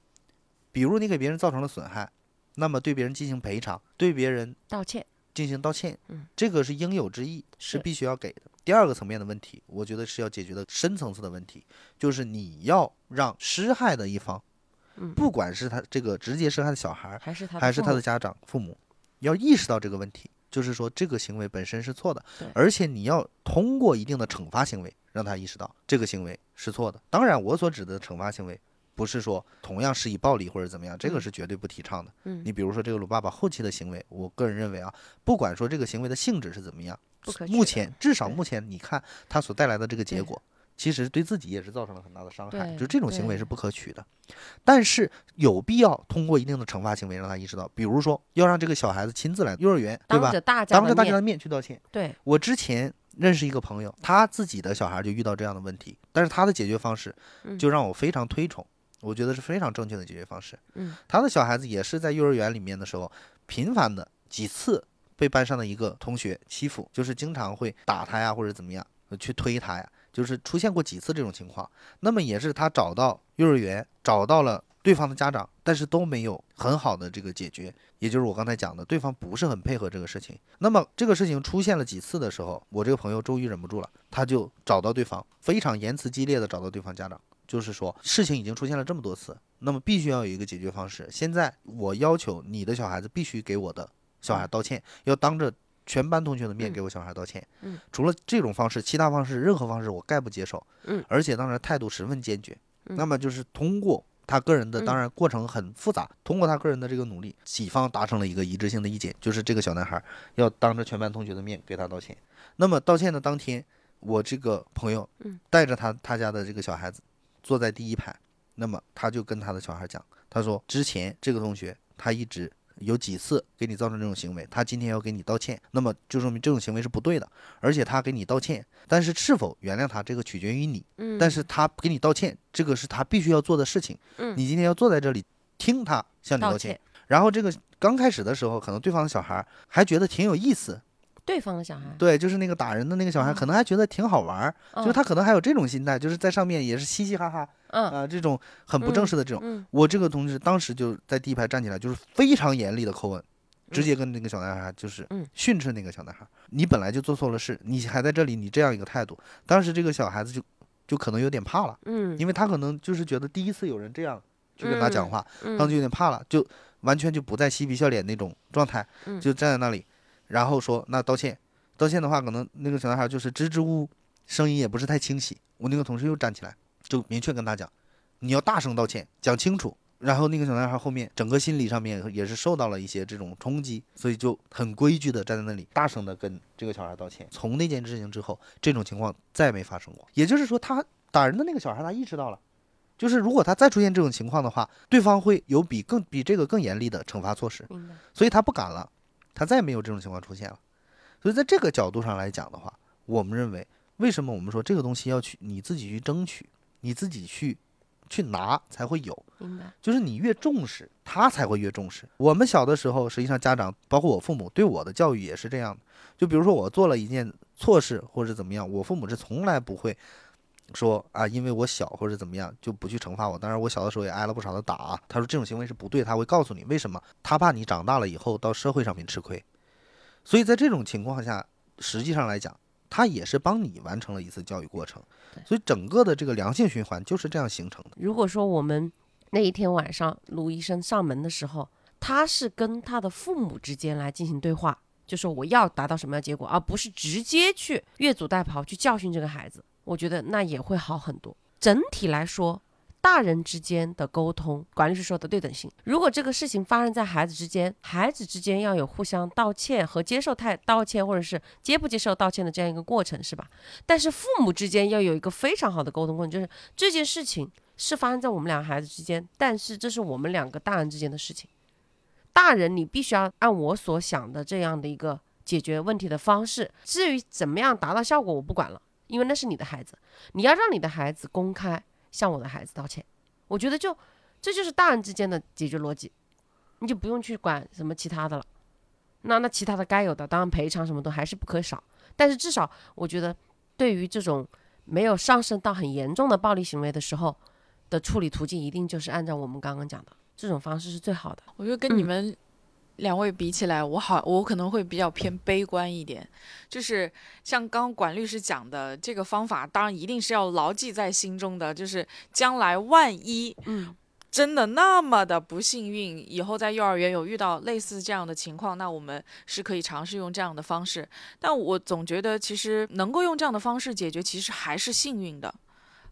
比如你给别人造成了损害，那么对别人进行赔偿，对别人道歉，进行道歉，嗯，这个是应有之义，是。是必须要给的。第二个层面的问题，我觉得是要解决的深层次的问题，就是你要让施害的一方，嗯。不管是他这个直接施害的小孩，还是他的还是他的家长、父母，要意识到这个问题，就是说这个行为本身是错的对，而且你要通过一定的惩罚行为让他意识到这个行为是错的。当然，我所指的惩罚行为，不是说同样施以暴力或者怎么样，这个嗯是绝对不提倡的。嗯你比如说这个鲁爸爸后期的行为，我个人认为啊，不管说这个行为的性质是怎么样，目前至少目前你看他所带来的这个结果，其实对自己也是造成了很大的伤害，就这种行为是不可取的。但是有必要通过一定的惩罚行为让他意识到，比如说要让这个小孩子亲自来幼儿园，对吧当着？大家的面，去道歉。对，我之前认识一个朋友，他自己的小孩就遇到这样的问题，但是他的解决方式嗯就让我非常推崇，我觉得是非常正确的解决方式。嗯，他的小孩子也是在幼儿园里面的时候频繁的几次被班上的一个同学欺负，就是经常会打他呀，或者怎么样，呃去推他呀，就是出现过几次这种情况。那么也是他找到幼儿园，找到了对方的家长，但是都没有很好的这个解决，也就是我刚才讲的，对方不是很配合这个事情。那么这个事情出现了几次的时候，我这个朋友终于忍不住了，他就找到对方，非常言辞激烈的找到对方家长，就是说事情已经出现了这么多次，那么必须要有一个解决方式。现在我要求你的小孩子必须给我的小孩道歉，要当着全班同学的面嗯给我小孩道歉。嗯除了这种方式，其他方式任何方式我概不接受。嗯而且当然态度十分坚决。嗯那么就是通过他个人的，嗯当然过程很复杂，通过他个人的这个努力，己方达成了一个一致性的意见，就是这个小男孩要当着全班同学的面给他道歉。那么道歉的当天，我这个朋友嗯带着他他家的这个小孩子坐在第一排，那么他就跟他的小孩讲，他说之前这个同学他一直有几次给你造成这种行为，他今天要给你道歉，那么就说明这种行为是不对的，而且他给你道歉，但是是否原谅他这个取决于你，嗯，但是他给你道歉，这个是他必须要做的事情，嗯。你今天要坐在这里听他向你道道歉，，然后这个刚开始的时候，可能对方的小孩还觉得挺有意思，对方的小孩，对，就是那个打人的那个小孩，哦可能还觉得挺好玩儿，嗯就是他可能还有这种心态，就是在上面也是嘻嘻哈哈嗯。啊、这种很不正式的这种。嗯我这个同事当时就在第一排站起来，就是非常严厉的口吻，直接跟那个小男孩就是嗯。训斥那个小男孩，你本来就做错了事，你还在这里，你这样一个态度，当时这个小孩子就就可能有点怕了，嗯，因为他可能就是觉得第一次有人这样去跟他讲话，当时就有点怕了，就完全就不再嬉皮笑脸那种状态，嗯。就站在那里，然后说那道歉，道歉的话，可能那个小男孩就是支支吾吾，声音也不是太清晰。我那个同事又站起来，就明确跟他讲，你要大声道歉，讲清楚。然后那个小男孩后面整个心理上面也是受到了一些这种冲击，所以就很规矩的站在那里，大声的跟这个小孩道歉。从那件事情之后，这种情况再没发生过。也就是说，他打人的那个小孩他意识到了。就是如果他再出现这种情况的话，对方会有比更比这个更严厉的惩罚措施，所以他不敢了，他再也没有这种情况出现了。所以在这个角度上来讲的话，我们认为，为什么我们说这个东西要去你自己去争取，你自己去去拿才会有，明白，就是你越重视，他才会越重视。我们小的时候，实际上家长包括我父母对我的教育也是这样的。就比如说我做了一件错事或者怎么样，我父母是从来不会说啊，因为我小或者怎么样就不去惩罚我。当然，我小的时候也挨了不少的打啊。他说这种行为是不对，他会告诉你为什么，他怕你长大了以后到社会上面吃亏。所以在这种情况下，实际上来讲，他也是帮你完成了一次教育过程。所以整个的这个良性循环就是这样形成的。如果说我们那一天晚上卢医生上门的时候，他是跟他的父母之间来进行对话，就说我要达到什么样的结果，而不是直接去越俎代庖去教训这个孩子，我觉得那也会好很多。整体来说。大人之间的沟通，管律师说的对等性。如果这个事情发生在孩子之间，孩子之间要有互相道歉和接受态道歉，或者是接不接受道歉的这样一个过程，是吧？但是父母之间要有一个非常好的沟通过程，就是这件事情是发生在我们两个孩子之间，但是这是我们两个大人之间的事情。大人，你必须要按我所想的这样的一个解决问题的方式。至于怎么样达到效果，我不管了，因为那是你的孩子，你要让你的孩子公开向我的孩子道歉。我觉得就这就是大人之间的解决逻辑，你就不用去管什么其他的了。那那其他的该有的，当然赔偿什么都还是不可少，但是至少我觉得对于这种没有上升到很严重的暴力行为的时候的处理途径，一定就是按照我们刚刚讲的这种方式是最好的。我觉得跟你嗯们两位比起来，我好，我可能会比较偏悲观一点。就是像刚刚管律师讲的，这个方法当然一定是要牢记在心中的，就是将来万一嗯真的那么的不幸运，以后在幼儿园有遇到类似这样的情况，那我们是可以尝试用这样的方式。但我总觉得，其实能够用这样的方式解决，其实还是幸运的。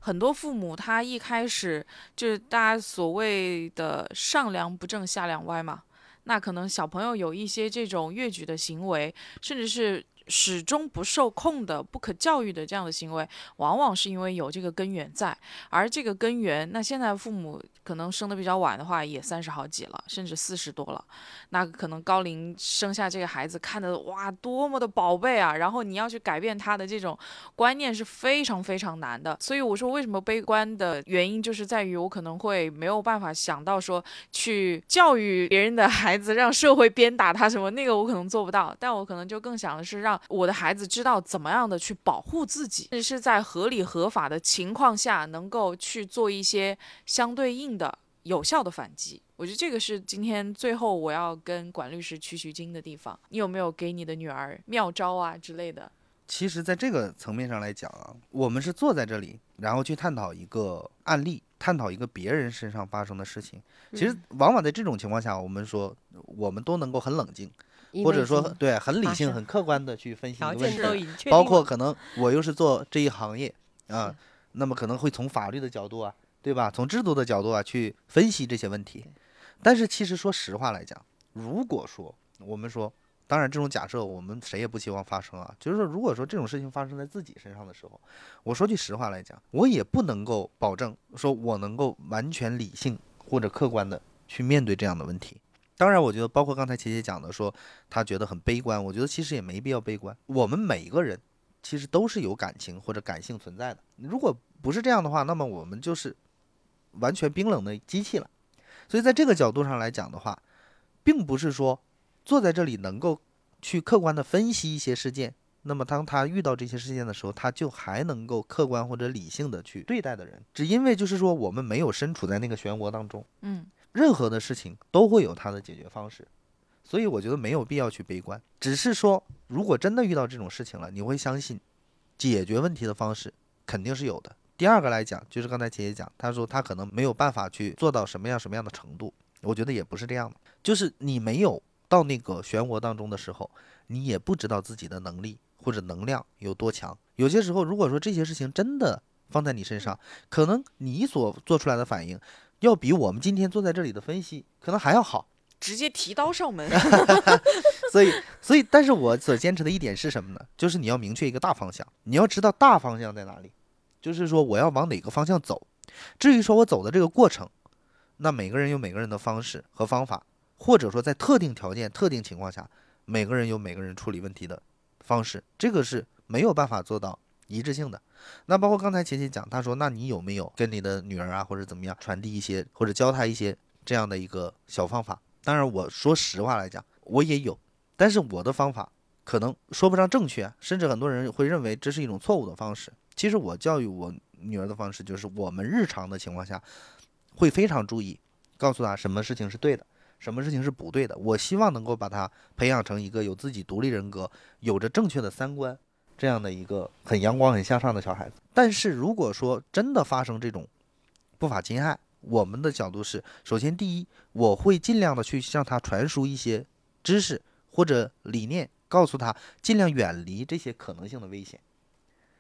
很多父母他一开始就是大家所谓的上梁不正下梁歪嘛，那可能小朋友有一些这种越矩的行为，甚至是始终不受控的、不可教育的这样的行为，往往是因为有这个根源在。而这个根源，那现在父母可能生的比较晚的话，也三十好几了，甚至四十多了，那可能高龄生下这个孩子，看的哇多么的宝贝啊！然后你要去改变他的这种观念是非常非常难的。所以我说为什么悲观的原因，就是在于我可能会没有办法想到说去教育别人的孩子，让社会鞭打他什么，那个我可能做不到。但我可能就更想的是让我的孩子知道怎么样的去保护自己，是在合理合法的情况下能够去做一些相对应的有效的反击。我觉得这个是今天最后我要跟管律师取取经的地方。你有没有给你的女儿妙招啊之类的？其实，在这个层面上来讲啊，我们是坐在这里，然后去探讨一个案例，探讨一个别人身上发生的事情。其实，往往在这种情况下，我们说我们都能够很冷静，或者说对很理性、很客观的去分析一个问题，包括可能我又是做这一行业啊，那么可能会从法律的角度啊，对吧？从制度的角度啊去分析这些问题。但是其实说实话来讲，如果说我们说，当然这种假设我们谁也不希望发生啊，就是说如果说这种事情发生在自己身上的时候，我说句实话来讲，我也不能够保证说我能够完全理性或者客观的去面对这样的问题。当然，我觉得包括刚才琪琪讲的说他觉得很悲观，我觉得其实也没必要悲观。我们每一个人其实都是有感情或者感性存在的。如果不是这样的话，那么我们就是完全冰冷的机器了。所以在这个角度上来讲的话，并不是说坐在这里能够去客观的分析一些事件，那么当他遇到这些事件的时候，他就还能够客观或者理性的去对待的人，只因为就是说我们没有身处在那个漩涡当中，嗯，任何的事情都会有它的解决方式，所以我觉得没有必要去悲观，只是说如果真的遇到这种事情了，你会相信解决问题的方式肯定是有的。第二个来讲，就是刚才姐姐讲，她说她可能没有办法去做到什么样什么样的程度，我觉得也不是这样的，就是你没有到那个漩涡当中的时候，你也不知道自己的能力或者能量有多强。有些时候，如果说这些事情真的放在你身上，可能你所做出来的反应，要比我们今天坐在这里的分析可能还要好。直接提刀上门。所以，所以，但是我所坚持的一点是什么呢？就是你要明确一个大方向，你要知道大方向在哪里，就是说我要往哪个方向走。至于说我走的这个过程，那每个人有每个人的方式和方法，或者说在特定条件、特定情况下，每个人有每个人处理问题的方式，这个是没有办法做到一致性的。那包括刚才琪琪讲，她说，那你有没有跟你的女儿啊，或者怎么样传递一些，或者教她一些这样的一个小方法？当然，我说实话来讲，我也有，但是我的方法可能说不上正确，甚至很多人会认为这是一种错误的方式。其实我教育我女儿的方式就是，我们日常的情况下会非常注意，告诉她什么事情是对的，什么事情是不对的。我希望能够把她培养成一个有自己独立人格、有着正确的三观这样的一个很阳光、很向上的小孩子。但是如果说真的发生这种不法侵害，我们的角度是，首先第一，我会尽量的去向他传输一些知识或者理念，告诉他尽量远离这些可能性的危险，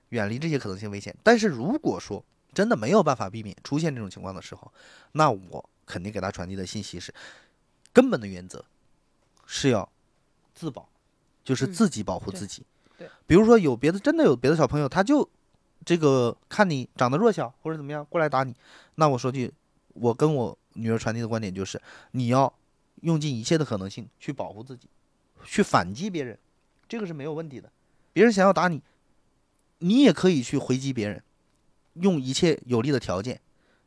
远离这些可能性危险。但是如果说真的没有办法避免出现这种情况的时候，那我肯定给他传递的信息是，根本的原则是要自保，就是嗯自己保护自己。比如说有别的真的有别的小朋友，他就这个看你长得弱小或者怎么样过来打你，那我说句，我跟我女儿传递的观点就是，你要用尽一切的可能性去保护自己，去反击别人，这个是没有问题的。别人想要打你，你也可以去回击别人，用一切有利的条件，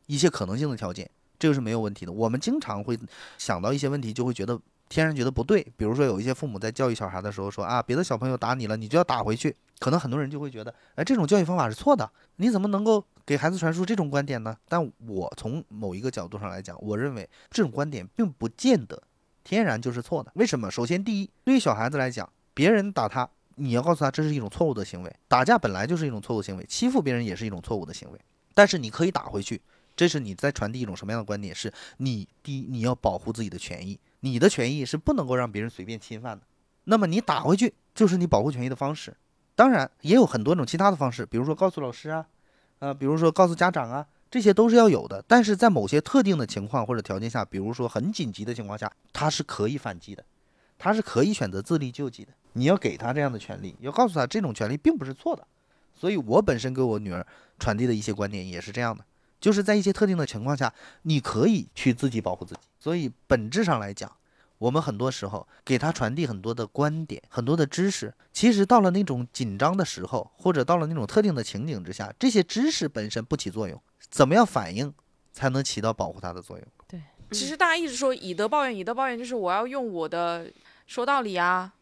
一切可能性的条件，这个是没有问题的。我们经常会想到一些问题，就会觉得天然觉得不对。比如说有一些父母在教育小孩的时候说啊，别的小朋友打你了，你就要打回去。可能很多人就会觉得，哎，这种教育方法是错的，你怎么能够给孩子传输这种观点呢？但我从某一个角度上来讲，我认为这种观点并不见得天然就是错的。为什么？首先，第一，对于小孩子来讲，别人打他，你要告诉他这是一种错误的行为，打架本来就是一种错误行为，欺负别人也是一种错误的行为。但是你可以打回去，这是你在传递一种什么样的观点？是你第一，你要保护自己的权益，你的权益是不能够让别人随便侵犯的。那么你打回去就是你保护权益的方式。当然也有很多种其他的方式，比如说告诉老师啊，呃，比如说告诉家长啊，这些都是要有的。但是在某些特定的情况或者条件下，比如说很紧急的情况下，他是可以反击的，他是可以选择自力救济的。你要给他这样的权利，要告诉他这种权利并不是错的。所以我本身给我女儿传递的一些观点也是这样的，就是在一些特定的情况下，你可以去自己保护自己。所以本质上来讲，我们很多时候给他传递很多的观点、很多的知识，其实到了那种紧张的时候，或者到了那种特定的情景之下，这些知识本身不起作用，怎么样反应才能起到保护他的作用？对其实大家一直说以德报怨，以德报怨就是我要用我的说道理啊，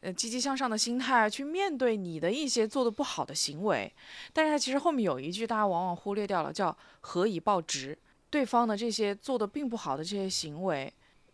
呃，积极向上的心态去面对你的一些做的不好的行为。但是它其实后面有一句大家往往忽略掉了，叫何以报直。对方的这些做的并不好的这些行为，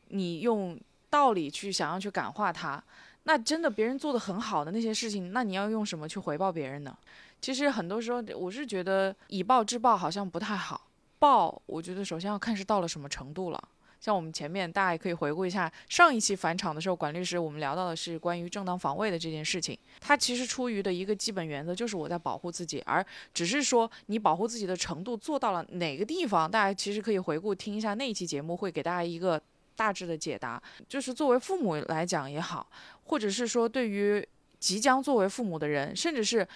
你用道理去想要去感化他，那真的别人做的很好的那些事情，那你要用什么去回报别人呢？其实很多时候我是觉得以暴制暴好像不太好。报，我觉得首先要看是到了什么程度了。像我们前面大家也可以回顾一下上一期返场的时候，管律师我们聊到的是关于正当防卫的这件事情。他其实出于的一个基本原则就是我在保护自己，而只是说你保护自己的程度做到了哪个地方，大家其实可以回顾听一下那一期节目，会给大家一个大致的解答。就是作为父母来讲也好，或者是说对于即将作为父母的人，甚至是。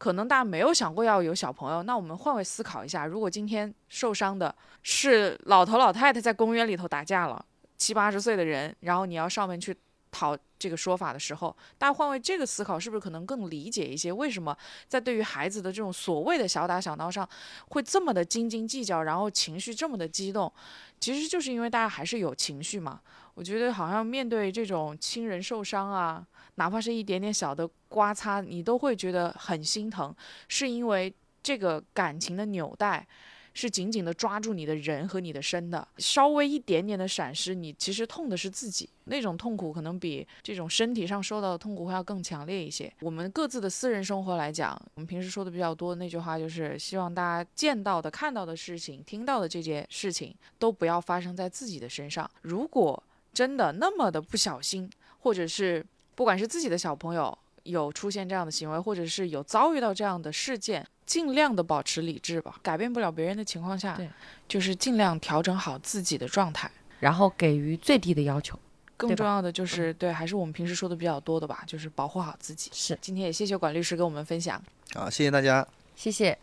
可能大家没有想过要有小朋友，那我们换位思考一下，如果今天受伤的是老头老太太在公园里头打架了，七八十岁的人，然后你要上门去讨这个说法的时候，大家换位这个思考，是不是可能更理解一些？为什么在对于孩子的这种所谓的小打小闹上，会这么的斤斤计较，然后情绪这么的激动？其实就是因为大家还是有情绪嘛。我觉得好像面对这种亲人受伤啊。哪怕是一点点小的刮擦，你都会觉得很心疼，是因为这个感情的纽带是紧紧的抓住你的人和你的身的。稍微一点点的闪失，你其实痛的是自己，那种痛苦可能比这种身体上受到的痛苦会要更强烈一些。我们各自的私人生活来讲，我们平时说的比较多的那句话就是，希望大家见到的、看到的事情、听到的这件事情都不要发生在自己的身上。如果真的那么的不小心，或者是不管是自己的小朋友有出现这样的行为，或者是有遭遇到这样的事件，尽量的保持理智吧。改变不了别人的情况下，对，就是尽量调整好自己的状态，然后给予最低的要求。更重要的就是对，还是我们平时说的比较多的吧，就是保护好自己。是，今天也谢谢管律师跟我们分享。好，谢谢大家，谢谢。